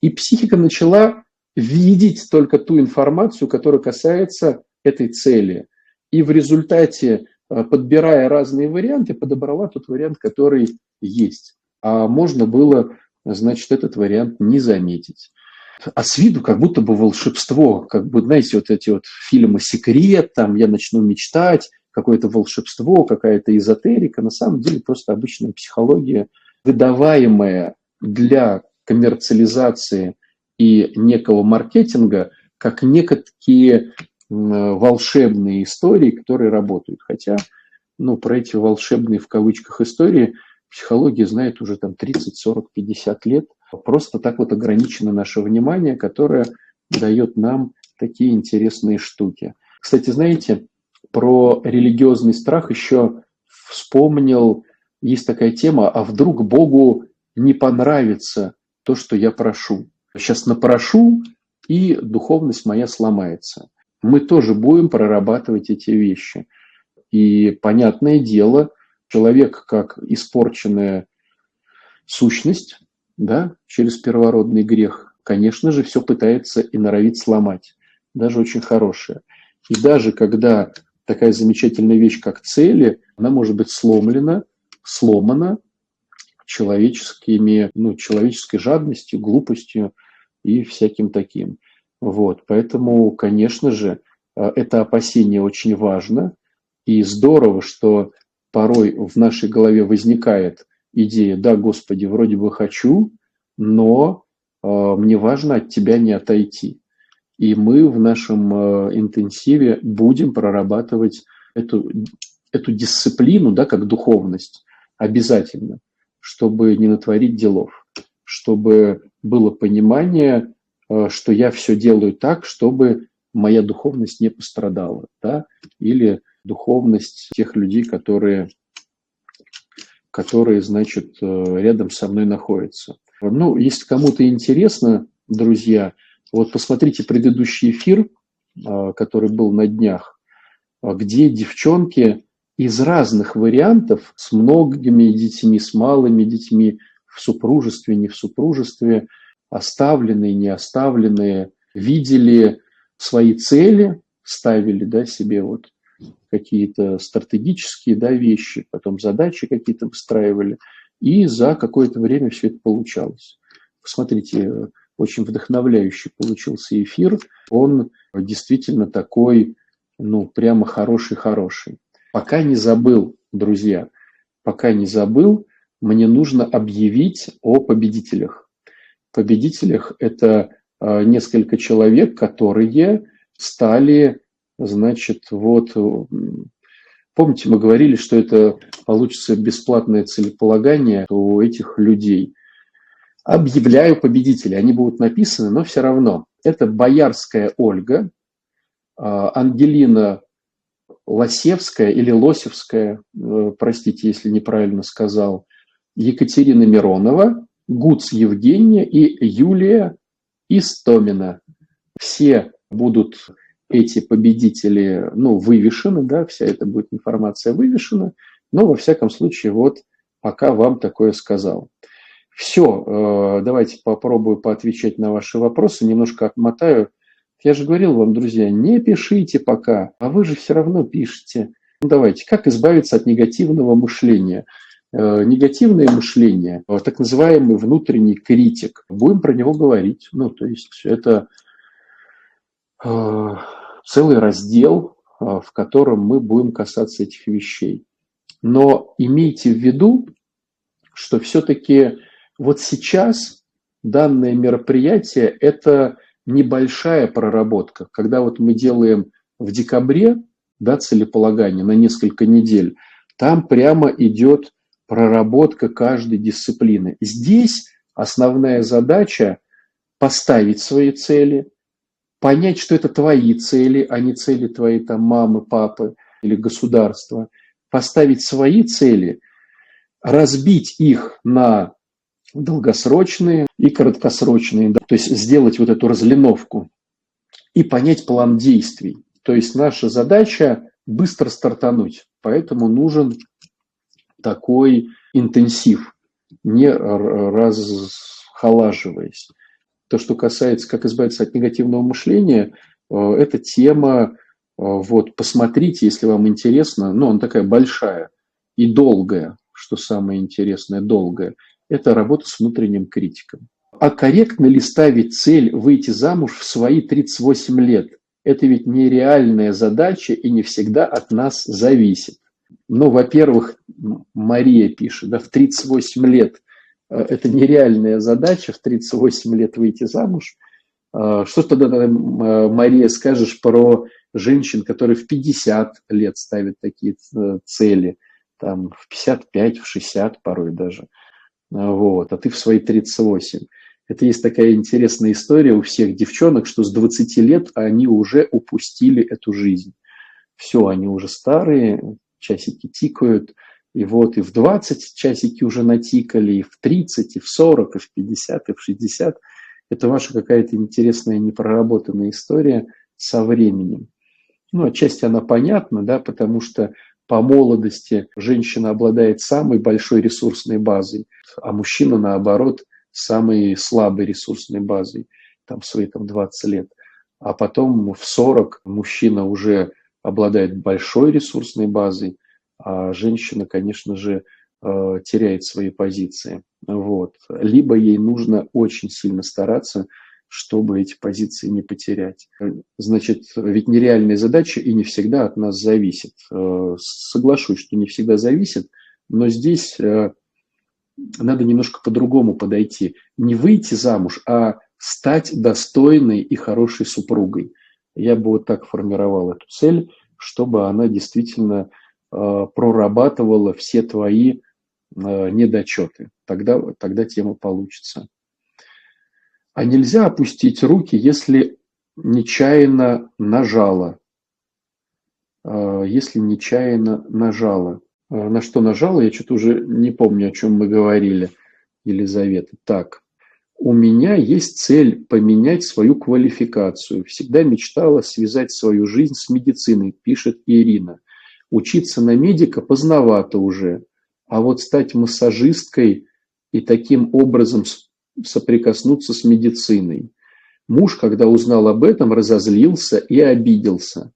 и психика начала видеть только ту информацию, которая касается этой цели – и в результате, э, подбирая разные варианты, подобрала тот вариант, который есть. А можно было, значит, этот вариант не заметить. А с виду как будто бы волшебство, как бы, знаете, вот эти вот фильмы «Секрет», там «Я начну мечтать», какое-то волшебство, какая-то эзотерика. На самом деле просто обычная психология, выдаваемая для коммерциализации и некого маркетинга, как некие волшебные истории, которые работают. Хотя, ну, про эти волшебные в кавычках истории психология знает уже там 30, 40, 50 лет. Просто так вот ограничено наше внимание, которое дает нам такие интересные штуки. Кстати, знаете, про религиозный страх еще вспомнил, есть такая тема, а вдруг Богу не понравится то, что я прошу. Сейчас напрошу, и духовность моя сломается мы тоже будем прорабатывать эти вещи. И понятное дело, человек как испорченная сущность, да, через первородный грех, конечно же, все пытается и норовит сломать, даже очень хорошее. И даже когда такая замечательная вещь, как цели, она может быть сломлена, сломана человеческими, ну, человеческой жадностью, глупостью и всяким таким. Вот, поэтому, конечно же, э, это опасение очень важно, и здорово, что порой в нашей голове возникает идея, да, Господи, вроде бы хочу, но э, мне важно от Тебя не отойти. И мы в нашем э, интенсиве будем прорабатывать эту, эту дисциплину, да, как духовность, обязательно, чтобы не натворить делов, чтобы было понимание, что я все делаю так, чтобы моя духовность не пострадала, да, или духовность тех людей, которые, которые, значит, э, рядом со мной находятся. Ну, если кому-то интересно, друзья, вот посмотрите предыдущий эфир, а, который был на днях, где девчонки из разных вариантов с многими детьми, с малыми детьми, в супружестве, не в супружестве, оставленные, не оставленные, видели свои цели, ставили да, себе вот какие-то стратегические да, вещи, потом задачи какие-то выстраивали, и за какое-то время все это получалось. Посмотрите, очень вдохновляющий получился эфир. Он действительно такой, ну, прямо хороший-хороший. Пока не забыл, друзья, пока не забыл, мне нужно объявить о победителях. Победителях – это а, несколько человек, которые стали, значит, вот, помните, мы говорили, что это получится бесплатное целеполагание у этих людей – Объявляю победителей. Они будут написаны, но все равно. Это Боярская Ольга, а, Ангелина Лосевская или Лосевская, э, простите, если неправильно сказал, Екатерина Миронова, Гуц Евгения и Юлия Истомина. Все будут эти победители, ну, вывешены, да, вся эта будет информация вывешена, но во всяком случае, вот пока вам такое сказал. Все, э, давайте попробую поотвечать на ваши вопросы, немножко отмотаю. Я же говорил вам, друзья, не пишите пока, а вы же все равно пишете. Ну, давайте, как избавиться от негативного мышления? Э, негативное мышление, э, так называемый внутренний критик. Будем про него говорить. Ну, то есть это целый раздел, в котором мы будем касаться этих вещей. Но имейте в виду, что все-таки вот сейчас данное мероприятие – это небольшая проработка. Когда вот мы делаем в декабре да, целеполагание на несколько недель, там прямо идет проработка каждой дисциплины. Здесь основная задача – поставить свои цели, понять, что это твои цели, а не цели твоей там мамы, папы или государства, поставить свои цели, разбить их на долгосрочные и краткосрочные. То есть сделать вот эту разлиновку и понять план действий. То есть наша задача быстро стартануть. Поэтому нужен такой интенсив, не расхолаживаясь. То, что касается, как избавиться от негативного мышления, э, это тема, э, вот, посмотрите, если вам интересно, ну, она такая большая и долгая, что самое интересное, долгая это работа с внутренним критиком. А корректно ли ставить цель выйти замуж в свои 38 лет? Это ведь нереальная задача и не всегда от нас зависит. Ну, во-первых, Мария пишет, да, в 38 лет э, это нереальная задача, в 38 лет выйти замуж. Э, что тогда, э, Мария, скажешь про женщин, которые в 50 лет ставят такие цели, там, в 55, в 60 порой даже – вот, а ты в свои 38. Это есть такая интересная история у всех девчонок, что с 20 лет они уже упустили эту жизнь. Все, они уже старые, часики тикают, и вот и в 20 часики уже натикали, и в 30, и в 40, и в 50, и в 60. Это ваша какая-то интересная непроработанная история со временем. Ну, отчасти она понятна, да, потому что по молодости женщина обладает самой большой ресурсной базой, а мужчина, наоборот, самой слабой ресурсной базой. там, свои там, 20 лет, а потом в 40 мужчина уже обладает большой ресурсной базой, а женщина, конечно же, э, теряет свои позиции. Вот. Либо ей нужно очень сильно стараться, чтобы эти позиции не потерять. Значит, ведь нереальная задача и не всегда от нас зависит. Э, соглашусь, что не всегда зависит, но здесь э, надо немножко по-другому подойти. Не выйти замуж, а стать достойной и хорошей супругой. Я бы вот так формировал эту цель, чтобы она действительно э, прорабатывала все твои недочеты. Тогда, тогда тема получится. А нельзя опустить руки, если нечаянно нажала. А, если нечаянно нажала. На что нажала, я что-то уже не помню, о чем мы говорили, Елизавета. Так, у меня есть цель поменять свою квалификацию. Всегда мечтала связать свою жизнь с медициной, пишет Ирина. Учиться на медика поздновато уже, а вот стать массажисткой и таким образом соприкоснуться с медициной. Муж, когда узнал об этом, разозлился и обиделся.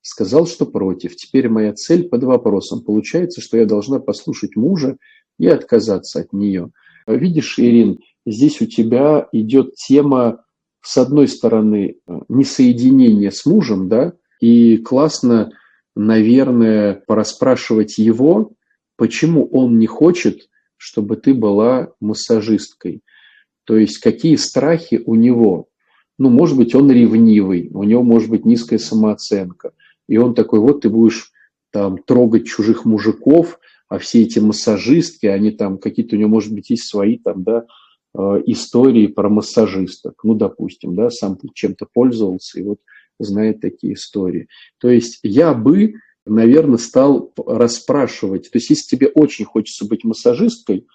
Сказал, что против. Теперь моя цель под вопросом. Получается, что я должна послушать мужа и отказаться от нее. Видишь, Ирин, здесь у тебя идет тема, с одной стороны, несоединения с мужем, да, и классно, наверное, пораспрашивать его, почему он не хочет, чтобы ты была массажисткой. То есть какие страхи у него. Ну, может быть, он ревнивый, у него может быть низкая самооценка. И он такой, вот ты будешь там трогать чужих мужиков, а все эти массажистки, они там какие-то у него, может быть, есть свои там, да, э, истории про массажисток. Ну, допустим, да, сам чем-то пользовался и вот знает такие истории. То есть я бы, наверное, стал расспрашивать. То есть если тебе очень хочется быть массажисткой,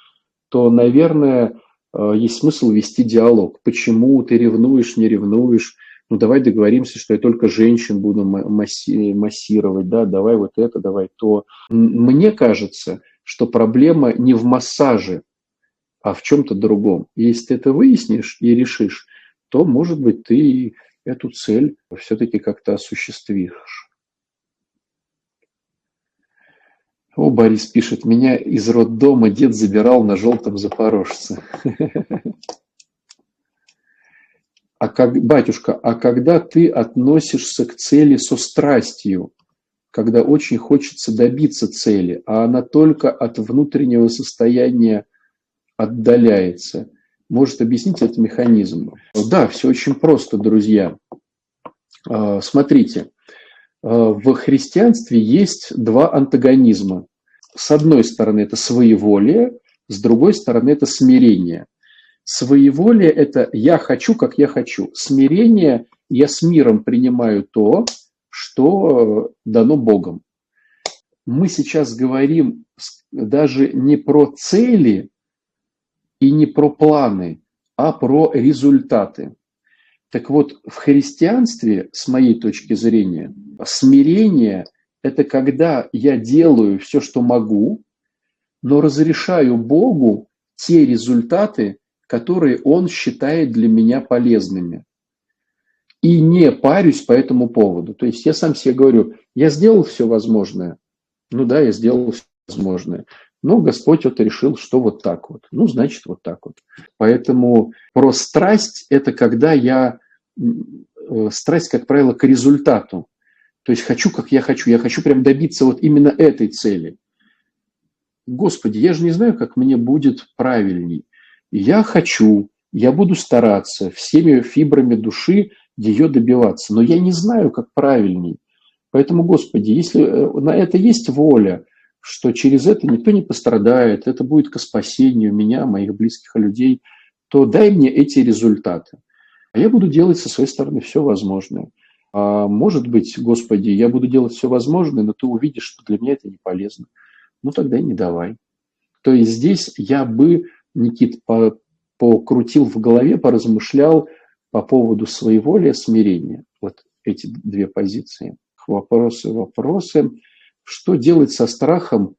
то, наверное, Э, есть смысл вести диалог. Почему ты ревнуешь, не ревнуешь? Ну, давай договоримся, что я только женщин буду масси массировать, да, давай вот это, давай то. Мне кажется, что проблема не в массаже, а в чем-то другом. Если ты это выяснишь и решишь, то, может быть, ты эту цель все-таки как-то осуществишь. О, Борис пишет, меня из роддома дед забирал на желтом запорожце. (laughs) А как, батюшка, а когда ты относишься к цели со страстью, когда очень хочется добиться цели, а она только от внутреннего состояния отдаляется, может объяснить этот механизм? Да, все очень просто, друзья. А, смотрите, Э, в христианстве есть два антагонизма. С одной стороны это своеволие, с другой стороны это смирение. Своеволие – это «я хочу, как я хочу». Смирение – я с миром принимаю то, что дано Богом. Мы сейчас говорим даже не про цели и не про планы, а про результаты. Так вот, в христианстве, с моей точки зрения, смирение – это когда я делаю все, что могу, но разрешаю Богу те результаты, которые Он считает для меня полезными. И не парюсь по этому поводу. То есть я сам себе говорю, я сделал все возможное. Ну да, я сделал все возможное. Но Господь вот решил, что вот так вот. Ну, значит, вот так вот. Поэтому про страсть – это когда я… Э, страсть, как правило, к результату. То есть хочу, как я хочу. Я хочу прям добиться вот именно этой цели. Господи, я же не знаю, как мне будет правильней. Я хочу, я буду стараться всеми фибрами души ее добиваться. Но я не знаю, как правильней. Поэтому, Господи, если э, на это есть воля – что через это никто не пострадает, это будет к спасению меня, моих близких людей, то дай мне эти результаты. А я буду делать со своей стороны все возможное. А может быть, Господи, я буду делать все возможное, но ты увидишь, что для меня это не полезно. Ну тогда не давай. То есть здесь я бы, Никит, по, покрутил в голове, поразмышлял по поводу своей воли, смирения. Вот эти две позиции. Вопросы, вопросы что делать со страхом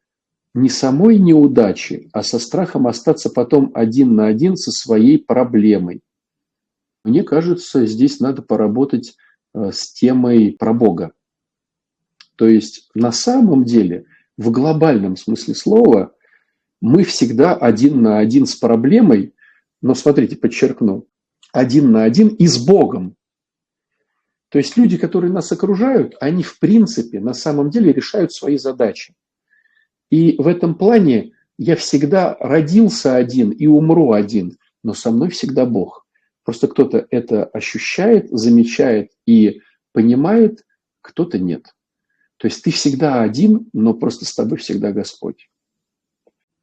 не самой неудачи, а со страхом остаться потом один на один со своей проблемой. Мне кажется, здесь надо поработать э, с темой про Бога. То есть на самом деле, в глобальном смысле слова, мы всегда один на один с проблемой, но смотрите, подчеркну, один на один и с Богом. То есть люди, которые нас окружают, они в принципе на самом деле решают свои задачи. И в этом плане я всегда родился один и умру один, но со мной всегда Бог. Просто кто-то это ощущает, замечает и понимает, кто-то нет. То есть ты всегда один, но просто с тобой всегда Господь.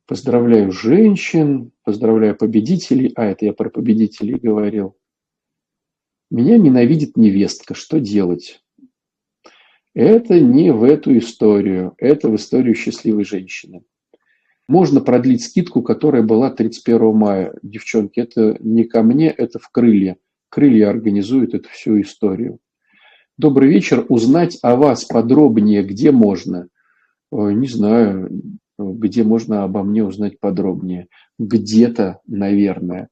Поздравляю женщин, поздравляю победителей. А, это я про победителей говорил. Меня ненавидит невестка. Что делать? Это не в эту историю, это в историю счастливой женщины. Можно продлить скидку, которая была 31 мая. Девчонки, это не ко мне, это в крылья. Крылья организуют эту всю историю. Добрый вечер. Узнать о вас подробнее, где можно? Не знаю, где можно обо мне узнать подробнее. Где-то, наверное.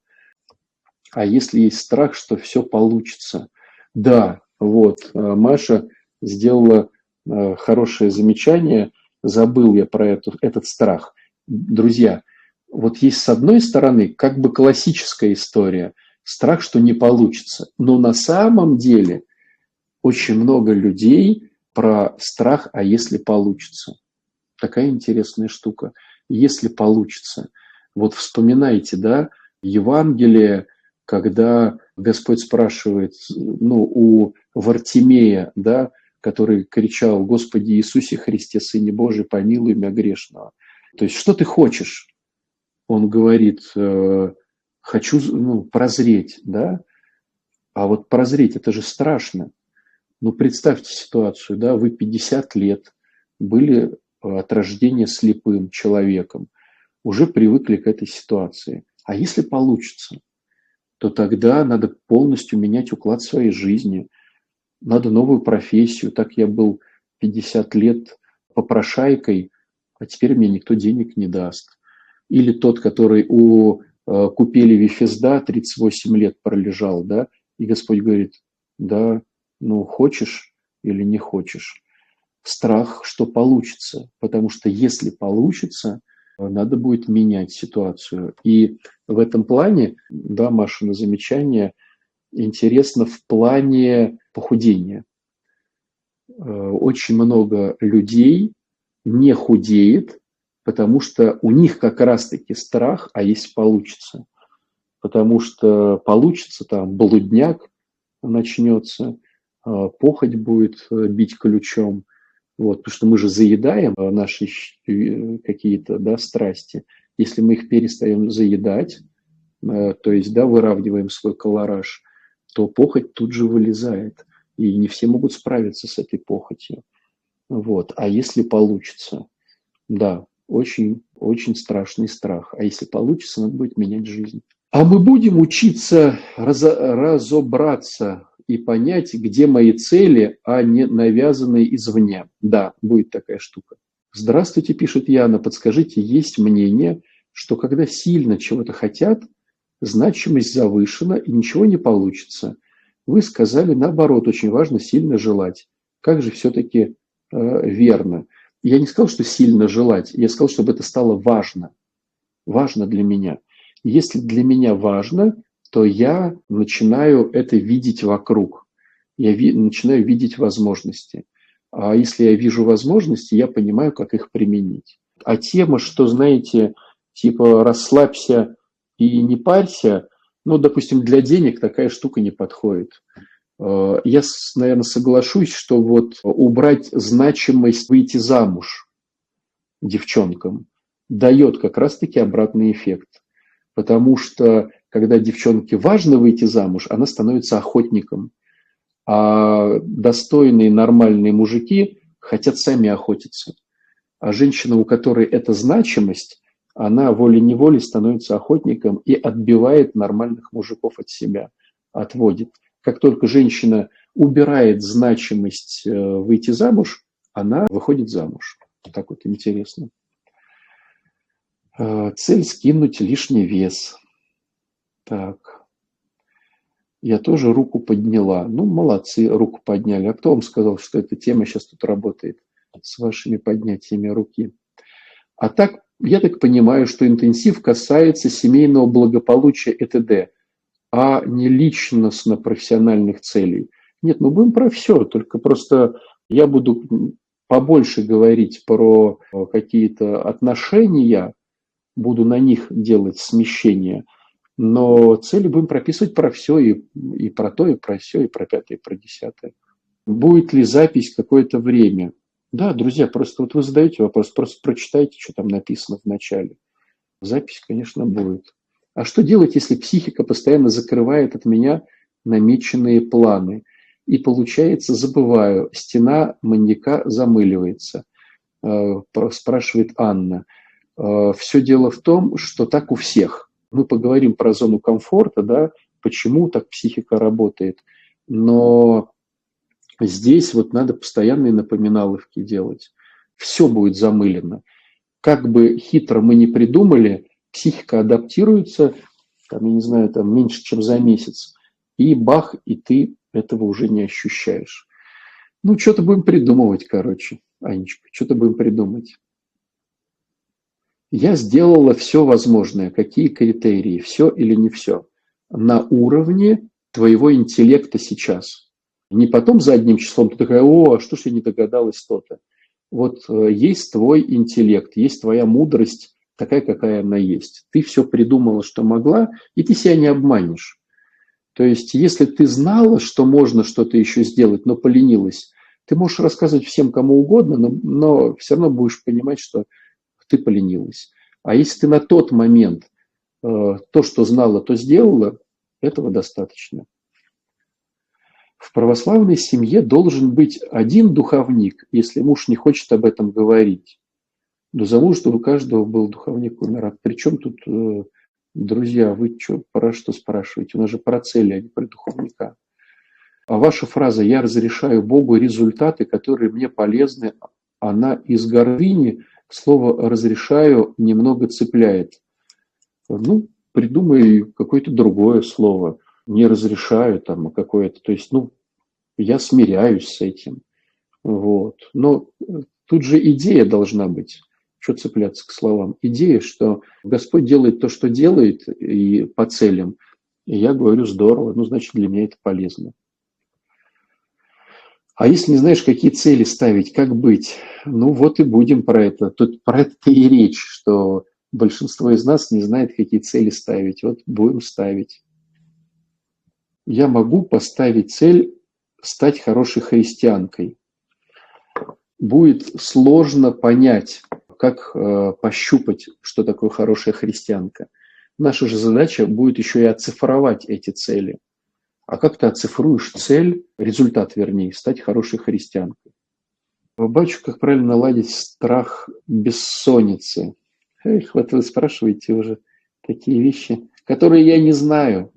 А если есть страх, что все получится? Да, вот, э, Маша сделала э, хорошее замечание. Забыл я про эту, этот страх. Друзья, вот есть с одной стороны как бы классическая история, страх, что не получится. Но на самом деле очень много людей про страх, а если получится. Такая интересная штука. Если получится. Вот вспоминайте, да, Евангелие, когда Господь спрашивает, ну, у Вартимея, да, который кричал, Господи Иисусе Христе, Сыне Божий, помилуй меня грешного. То есть, что ты хочешь? Он говорит, «Э, хочу ну, прозреть, да? А вот прозреть, это же страшно. Ну, представьте ситуацию, да, вы 50 лет были от рождения слепым человеком, уже привыкли к этой ситуации. А если получится, то тогда надо полностью менять уклад своей жизни, надо новую профессию. Так я был 50 лет попрошайкой, а теперь мне никто денег не даст. Или тот, который у купели Вифезда 38 лет пролежал, да, и Господь говорит, да, ну хочешь или не хочешь страх, что получится, потому что если получится, надо будет менять ситуацию. И в этом плане, да, Маша, на замечание, интересно в плане похудения. Э, очень много людей не худеет, потому что у них как раз-таки страх, а если получится. Потому что получится, там блудняк начнется, э, похоть будет э, бить ключом – вот, потому что мы же заедаем э, наши э, какие-то да, страсти. Если мы их перестаем заедать, э, то есть да, выравниваем свой колораж, то похоть тут же вылезает. И не все могут справиться с этой похотью. Вот. А если получится, да, очень, очень страшный страх. А если получится, надо будет менять жизнь. А мы будем учиться разобраться и понять, где мои цели, а не навязанные извне. Да, будет такая штука. Здравствуйте, пишет Яна, подскажите, есть мнение, что когда сильно чего-то хотят, значимость завышена и ничего не получится. Вы сказали, наоборот, очень важно сильно желать. Как же все-таки э, верно? Я не сказал, что сильно желать, я сказал, чтобы это стало важно. Важно для меня. Если для меня важно, то я начинаю это видеть вокруг. Я ви- начинаю видеть возможности. А если я вижу возможности, я понимаю, как их применить. А тема, что, знаете, типа расслабься и не парься, ну, допустим, для денег такая штука не подходит. А, я, наверное, соглашусь, что вот убрать значимость выйти замуж девчонкам дает как раз-таки обратный эффект. Потому что когда девчонке важно выйти замуж, она становится охотником. А достойные нормальные мужики хотят сами охотиться. А женщина, у которой эта значимость, она волей-неволей становится охотником и отбивает нормальных мужиков от себя, отводит. Как только женщина убирает значимость э, выйти замуж, она выходит замуж. Так вот интересно. Э, цель скинуть лишний вес. Так. Я тоже руку подняла. Ну, молодцы, руку подняли. А кто вам сказал, что эта тема сейчас тут работает с вашими поднятиями руки? А так, я так понимаю, что интенсив касается семейного благополучия и т.д., а не личностно-профессиональных целей. Нет, мы будем про все, только просто я буду побольше говорить про какие-то отношения, буду на них делать смещение, но цели будем прописывать про все, и, и про то, и про все, и про пятое, и про десятое. Будет ли запись какое-то время? Да, друзья, просто вот вы задаете вопрос, просто прочитайте, что там написано в начале. Запись, конечно, будет. А что делать, если психика постоянно закрывает от меня намеченные планы? И получается, забываю, стена маньяка замыливается, э, спрашивает Анна. Э, Все дело в том, что так у всех. Мы поговорим про зону комфорта, да, почему так психика работает. Но здесь вот надо постоянные напоминаловки делать. Все будет замылено. Как бы хитро мы не придумали, психика адаптируется, там, я не знаю, там меньше, чем за месяц, и бах, и ты этого уже не ощущаешь. Ну, что-то будем придумывать, короче, Анечка, что-то будем придумать. Я сделала все возможное. Какие критерии? Все или не все? На уровне твоего интеллекта сейчас. Не потом задним числом ты такая, о, а что ж я не догадалась то-то. Вот э, есть твой интеллект, есть твоя мудрость, такая, какая она есть. Ты все придумала, что могла, и ты себя не обманешь. То есть, если ты знала, что можно что-то еще сделать, но поленилась, ты можешь рассказывать всем, кому угодно, но, но все равно будешь понимать, что ты поленилась. А если ты на тот момент э, то, что знала, то сделала, этого достаточно. В православной семье должен быть один духовник, если муж не хочет об этом говорить. До замужества у каждого был духовник умер. Причем тут, э, друзья, вы что, про что спрашиваете? У нас же про цели, а не про духовника. А ваша фраза «я разрешаю Богу результаты, которые мне полезны», она из гордыни слово «разрешаю» немного цепляет. Ну, придумай какое-то другое слово. Не разрешаю там а какое-то. То есть, ну, я смиряюсь с этим. Вот. Но тут же идея должна быть. Что цепляться к словам? Идея, что Господь делает то, что делает, и по целям. И я говорю, здорово, ну, значит, для меня это полезно. А если не знаешь, какие цели ставить, как быть? Ну вот и будем про это. Тут про это и речь, что большинство из нас не знает, какие цели ставить. Вот будем ставить. Я могу поставить цель стать хорошей христианкой. Будет сложно понять, как э, пощупать, что такое хорошая христианка. Наша же задача будет еще и оцифровать эти цели – а как ты оцифруешь цель, результат вернее, стать хорошей христианкой? Батюшка, как правильно наладить страх бессонницы? Эх, вот вы спрашиваете уже такие вещи, которые я не знаю.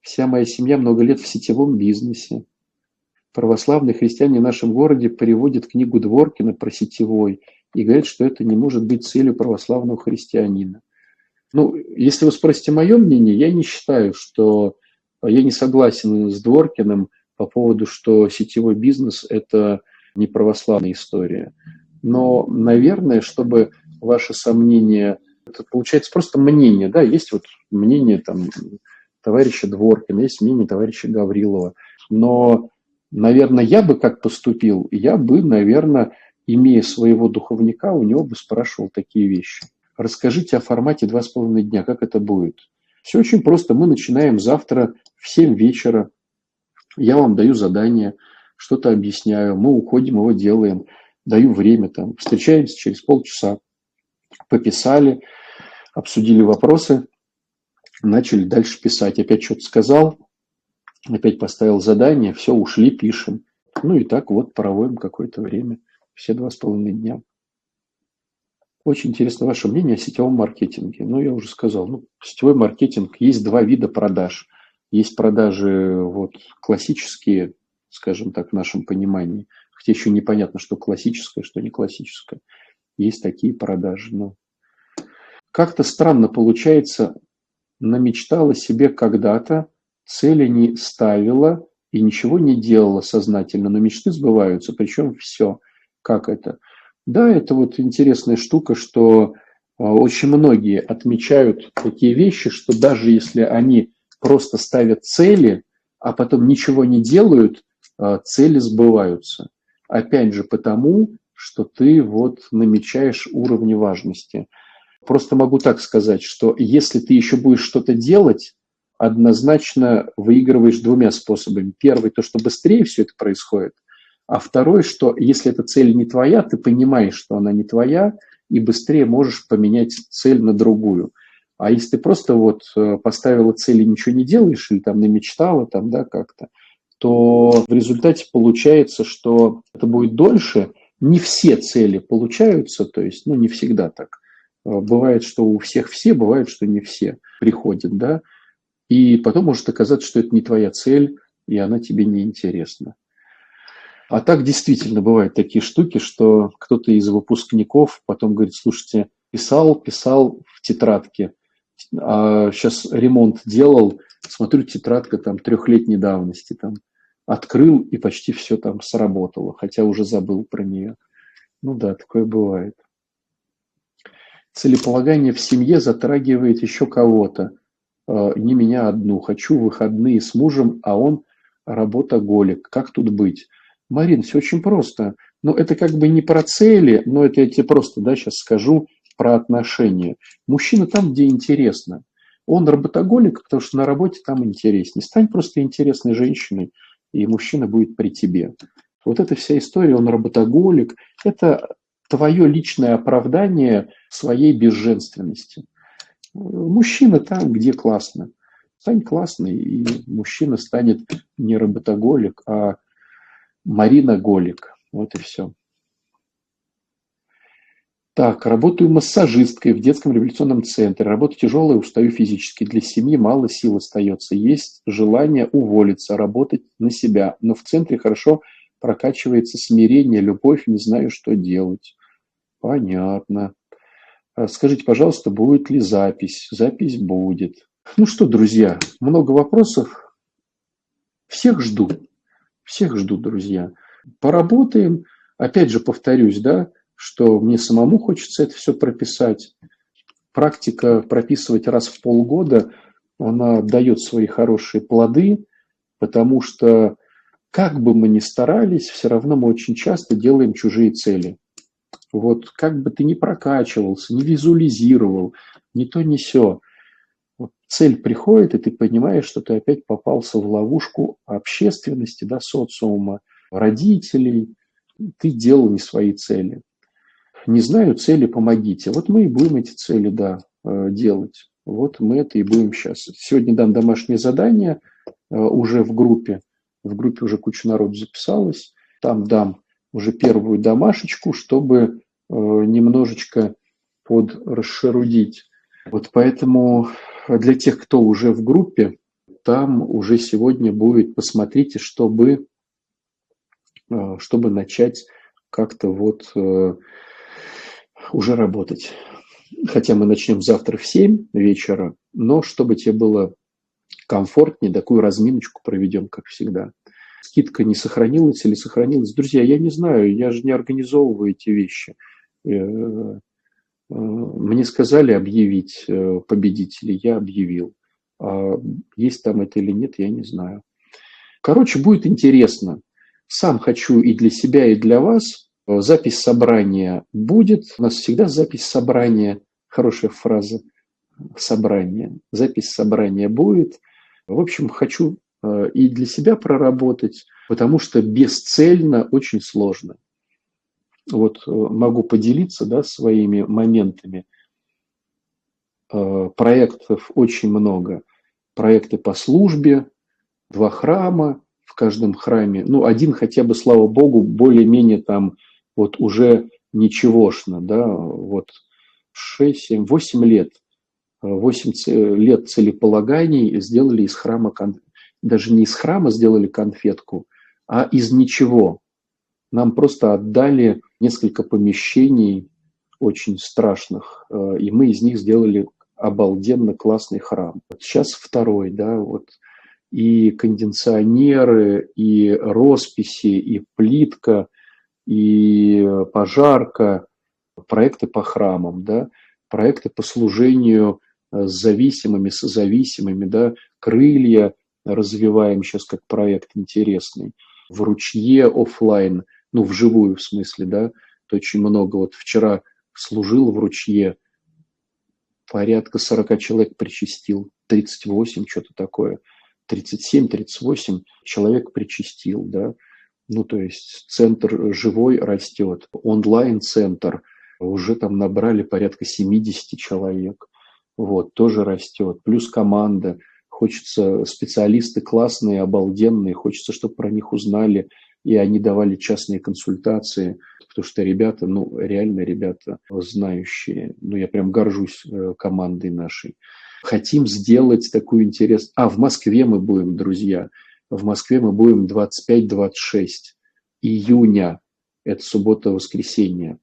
Вся моя семья много лет в сетевом бизнесе. Православные христиане в нашем городе переводят книгу Дворкина про сетевой и говорят, что это не может быть целью православного христианина. Ну, если вы спросите мое мнение, я не считаю, что я не согласен с Дворкиным по поводу, что сетевой бизнес – это не православная история. Но, наверное, чтобы ваши сомнения, это получается просто мнение, да, есть вот мнение там товарища Дворкина, есть мнение товарища Гаврилова. Но, наверное, я бы как поступил, я бы, наверное, имея своего духовника, у него бы спрашивал такие вещи. Расскажите о формате два с половиной дня, как это будет? Все очень просто. Мы начинаем завтра в 7 вечера. Я вам даю задание, что-то объясняю, мы уходим, его делаем, даю время, там, встречаемся через полчаса, пописали, обсудили вопросы, начали дальше писать. Опять что-то сказал, опять поставил задание, все, ушли, пишем. Ну и так вот проводим какое-то время, все два с половиной дня. Очень интересно ваше мнение о сетевом маркетинге. Ну, я уже сказал, ну, сетевой маркетинг, есть два вида продаж. Есть продажи вот, классические, скажем так, в нашем понимании, хотя еще непонятно, что классическое, что не классическое. Есть такие продажи. Но как-то странно получается, намечтала себе когда-то цели не ставила и ничего не делала сознательно, но мечты сбываются, причем все. Как это? Да, это вот интересная штука, что а, очень многие отмечают такие вещи, что даже если они просто ставят цели, а потом ничего не делают, а, цели сбываются. Опять же потому, что ты вот намечаешь уровни важности. Просто могу так сказать, что если ты еще будешь что-то делать, однозначно выигрываешь двумя способами. Первый, то, что быстрее все это происходит, а второй, что если эта цель не твоя, ты понимаешь, что она не твоя, и быстрее можешь поменять цель на другую. А если ты просто вот э, поставила цель и ничего не делаешь, или там намечтала там, да, как-то, то в результате получается, что это будет дольше. Не все цели получаются, то есть, ну, не всегда так. Э, бывает, что у всех все, бывает, что не все приходят, да. И потом может оказаться, что это не твоя цель, и она тебе не интересна. А так действительно бывают такие штуки, что кто-то из выпускников потом говорит, слушайте, писал, писал в тетрадке, сейчас ремонт делал, смотрю, тетрадка там трехлетней давности, там открыл и почти все там сработало, хотя уже забыл про нее. Ну да, такое бывает. Целеполагание в семье затрагивает еще кого-то. Э, не меня одну. Хочу выходные с мужем, а он работоголик. Как тут быть? Марин, все очень просто. Но это как бы не про цели, но это я тебе просто да, сейчас скажу про отношения. Мужчина там, где интересно. Он работоголик, потому что на работе там интереснее. Стань просто интересной женщиной, и мужчина будет при тебе. Вот эта вся история, он работоголик, это твое личное оправдание своей безженственности. Мужчина там, где классно. Стань классный, и мужчина станет не работоголик, а Марина Голик. Вот и все. Так, работаю массажисткой в детском революционном центре. Работа тяжелая, устаю физически. Для семьи мало сил остается. Есть желание уволиться, работать на себя. Но в центре хорошо прокачивается смирение, любовь, не знаю, что делать. Понятно. А скажите, пожалуйста, будет ли запись? Запись будет. Ну что, друзья, много вопросов. Всех жду. Всех жду, друзья. Поработаем. Опять же, повторюсь, да, что мне самому хочется это все прописать. Практика прописывать раз в полгода, она дает свои хорошие плоды, потому что как бы мы ни старались, все равно мы очень часто делаем чужие цели. Вот как бы ты ни прокачивался, не визуализировал, не то, не все – цель приходит, и ты понимаешь, что ты опять попался в ловушку общественности, да, социума, родителей, ты делал не свои цели. Не знаю цели, помогите. Вот мы и будем эти цели, да, э, делать. Вот мы это и будем сейчас. Сегодня дам домашнее задание э, уже в группе. В группе уже куча народу записалась. Там дам уже первую домашечку, чтобы э, немножечко подрасшерудить. Вот поэтому для тех, кто уже в группе, там уже сегодня будет, посмотрите, чтобы, чтобы начать как-то вот уже работать. Хотя мы начнем завтра в 7 вечера, но чтобы тебе было комфортнее, такую разминочку проведем, как всегда. Скидка не сохранилась или сохранилась? Друзья, я не знаю, я же не организовываю эти вещи. Э, Э, мне сказали объявить э, победителей, я объявил. А есть там это или нет, я не знаю. Короче, будет интересно. Сам хочу и для себя, и для вас. Э, запись собрания будет. У нас всегда запись собрания. Хорошая фраза. Собрание. Запись собрания будет. В общем, хочу и для себя проработать, потому что бесцельно очень сложно вот э, могу поделиться да, своими моментами. Э, проектов очень много. Проекты по службе, два храма, в каждом храме, ну, один хотя бы, слава богу, более-менее там вот уже ничегошно, да, вот 6, 7, 8 лет, 8 лет целеполаганий сделали из храма, даже не из храма сделали конфетку, а из ничего. Нам просто отдали несколько помещений очень страшных, э, и мы из них сделали обалденно классный храм. Сейчас второй, да, вот и кондиционеры, и росписи, и плитка, и пожарка, проекты по храмам, да, проекты по служению с зависимыми, созависимыми, да, крылья развиваем сейчас как проект интересный, в ручье офлайн, ну, вживую в смысле, да, то очень много. Вот вчера служил в ручье, порядка 40 человек причастил, 38, что-то такое, 37-38 человек причастил, да, ну, то есть центр живой растет, онлайн-центр, уже там набрали порядка 70 человек, вот, тоже растет, плюс команда, хочется специалисты классные, обалденные, хочется, чтобы про них узнали, и они давали частные консультации, потому что ребята, ну, реально ребята знающие. Ну, я прям горжусь э, командой нашей. Хотим сделать такую интересную... А, в Москве мы будем, друзья. В Москве мы будем 25-26 июня. Это суббота-воскресенье.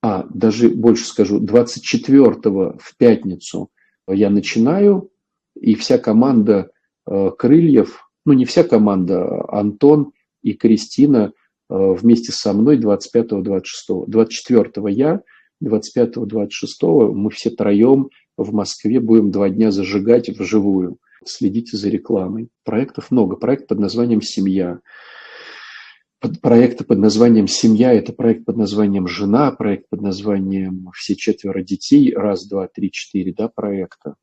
А, даже больше скажу, 24 в пятницу я начинаю, и вся команда э, Крыльев, ну не вся команда, а Антон и Кристина э, вместе со мной 25-26. 24 я, 25-26 мы все троем в Москве будем два дня зажигать вживую. Следите за рекламой. Проектов много. Проект под названием «Семья». Проекты под названием «Семья» – это проект под названием «Жена», проект под названием «Все четверо детей», раз, два, три, четыре, да, проекта.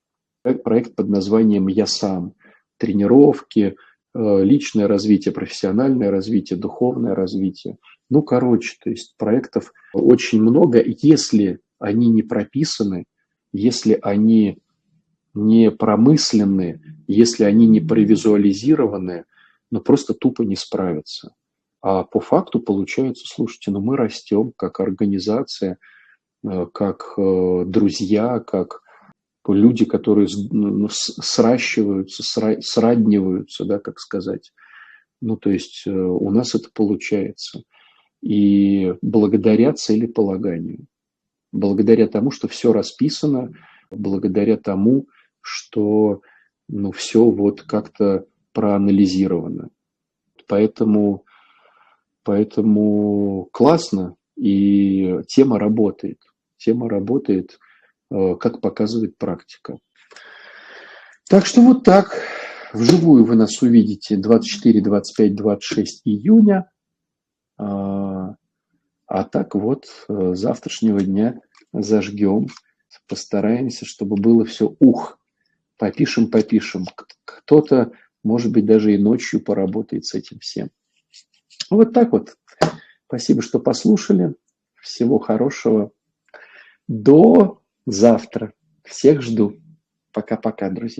Проект под названием «Я сам». Тренировки, Э, личное развитие, профессиональное развитие, духовное развитие. Ну, короче, то есть проектов очень много. Если они не прописаны, если они не промысленные, если они не провизуализированы, ну, просто тупо не справятся. А по факту получается, слушайте, ну мы растем как организация, э, как э, друзья, как люди, которые ну, ну сращиваются, сродниваются, да, как сказать. Ну, то есть э, у нас это получается. И благодаря целеполаганию, благодаря тому, что все расписано, благодаря тому, что ну, все вот как-то проанализировано. Поэтому, поэтому классно, и тема работает. Тема работает – Э, как показывает практика. Так что вот так. Вживую вы нас увидите 24, 25, 26 июня. А, а так вот, э, завтрашнего дня зажгем, постараемся, чтобы было все ух. Попишем, попишем. Кто-то, может быть, даже и ночью поработает с этим всем. Вот так вот. Спасибо, что послушали. Всего хорошего. До завтра. Всех жду. Пока-пока, друзья.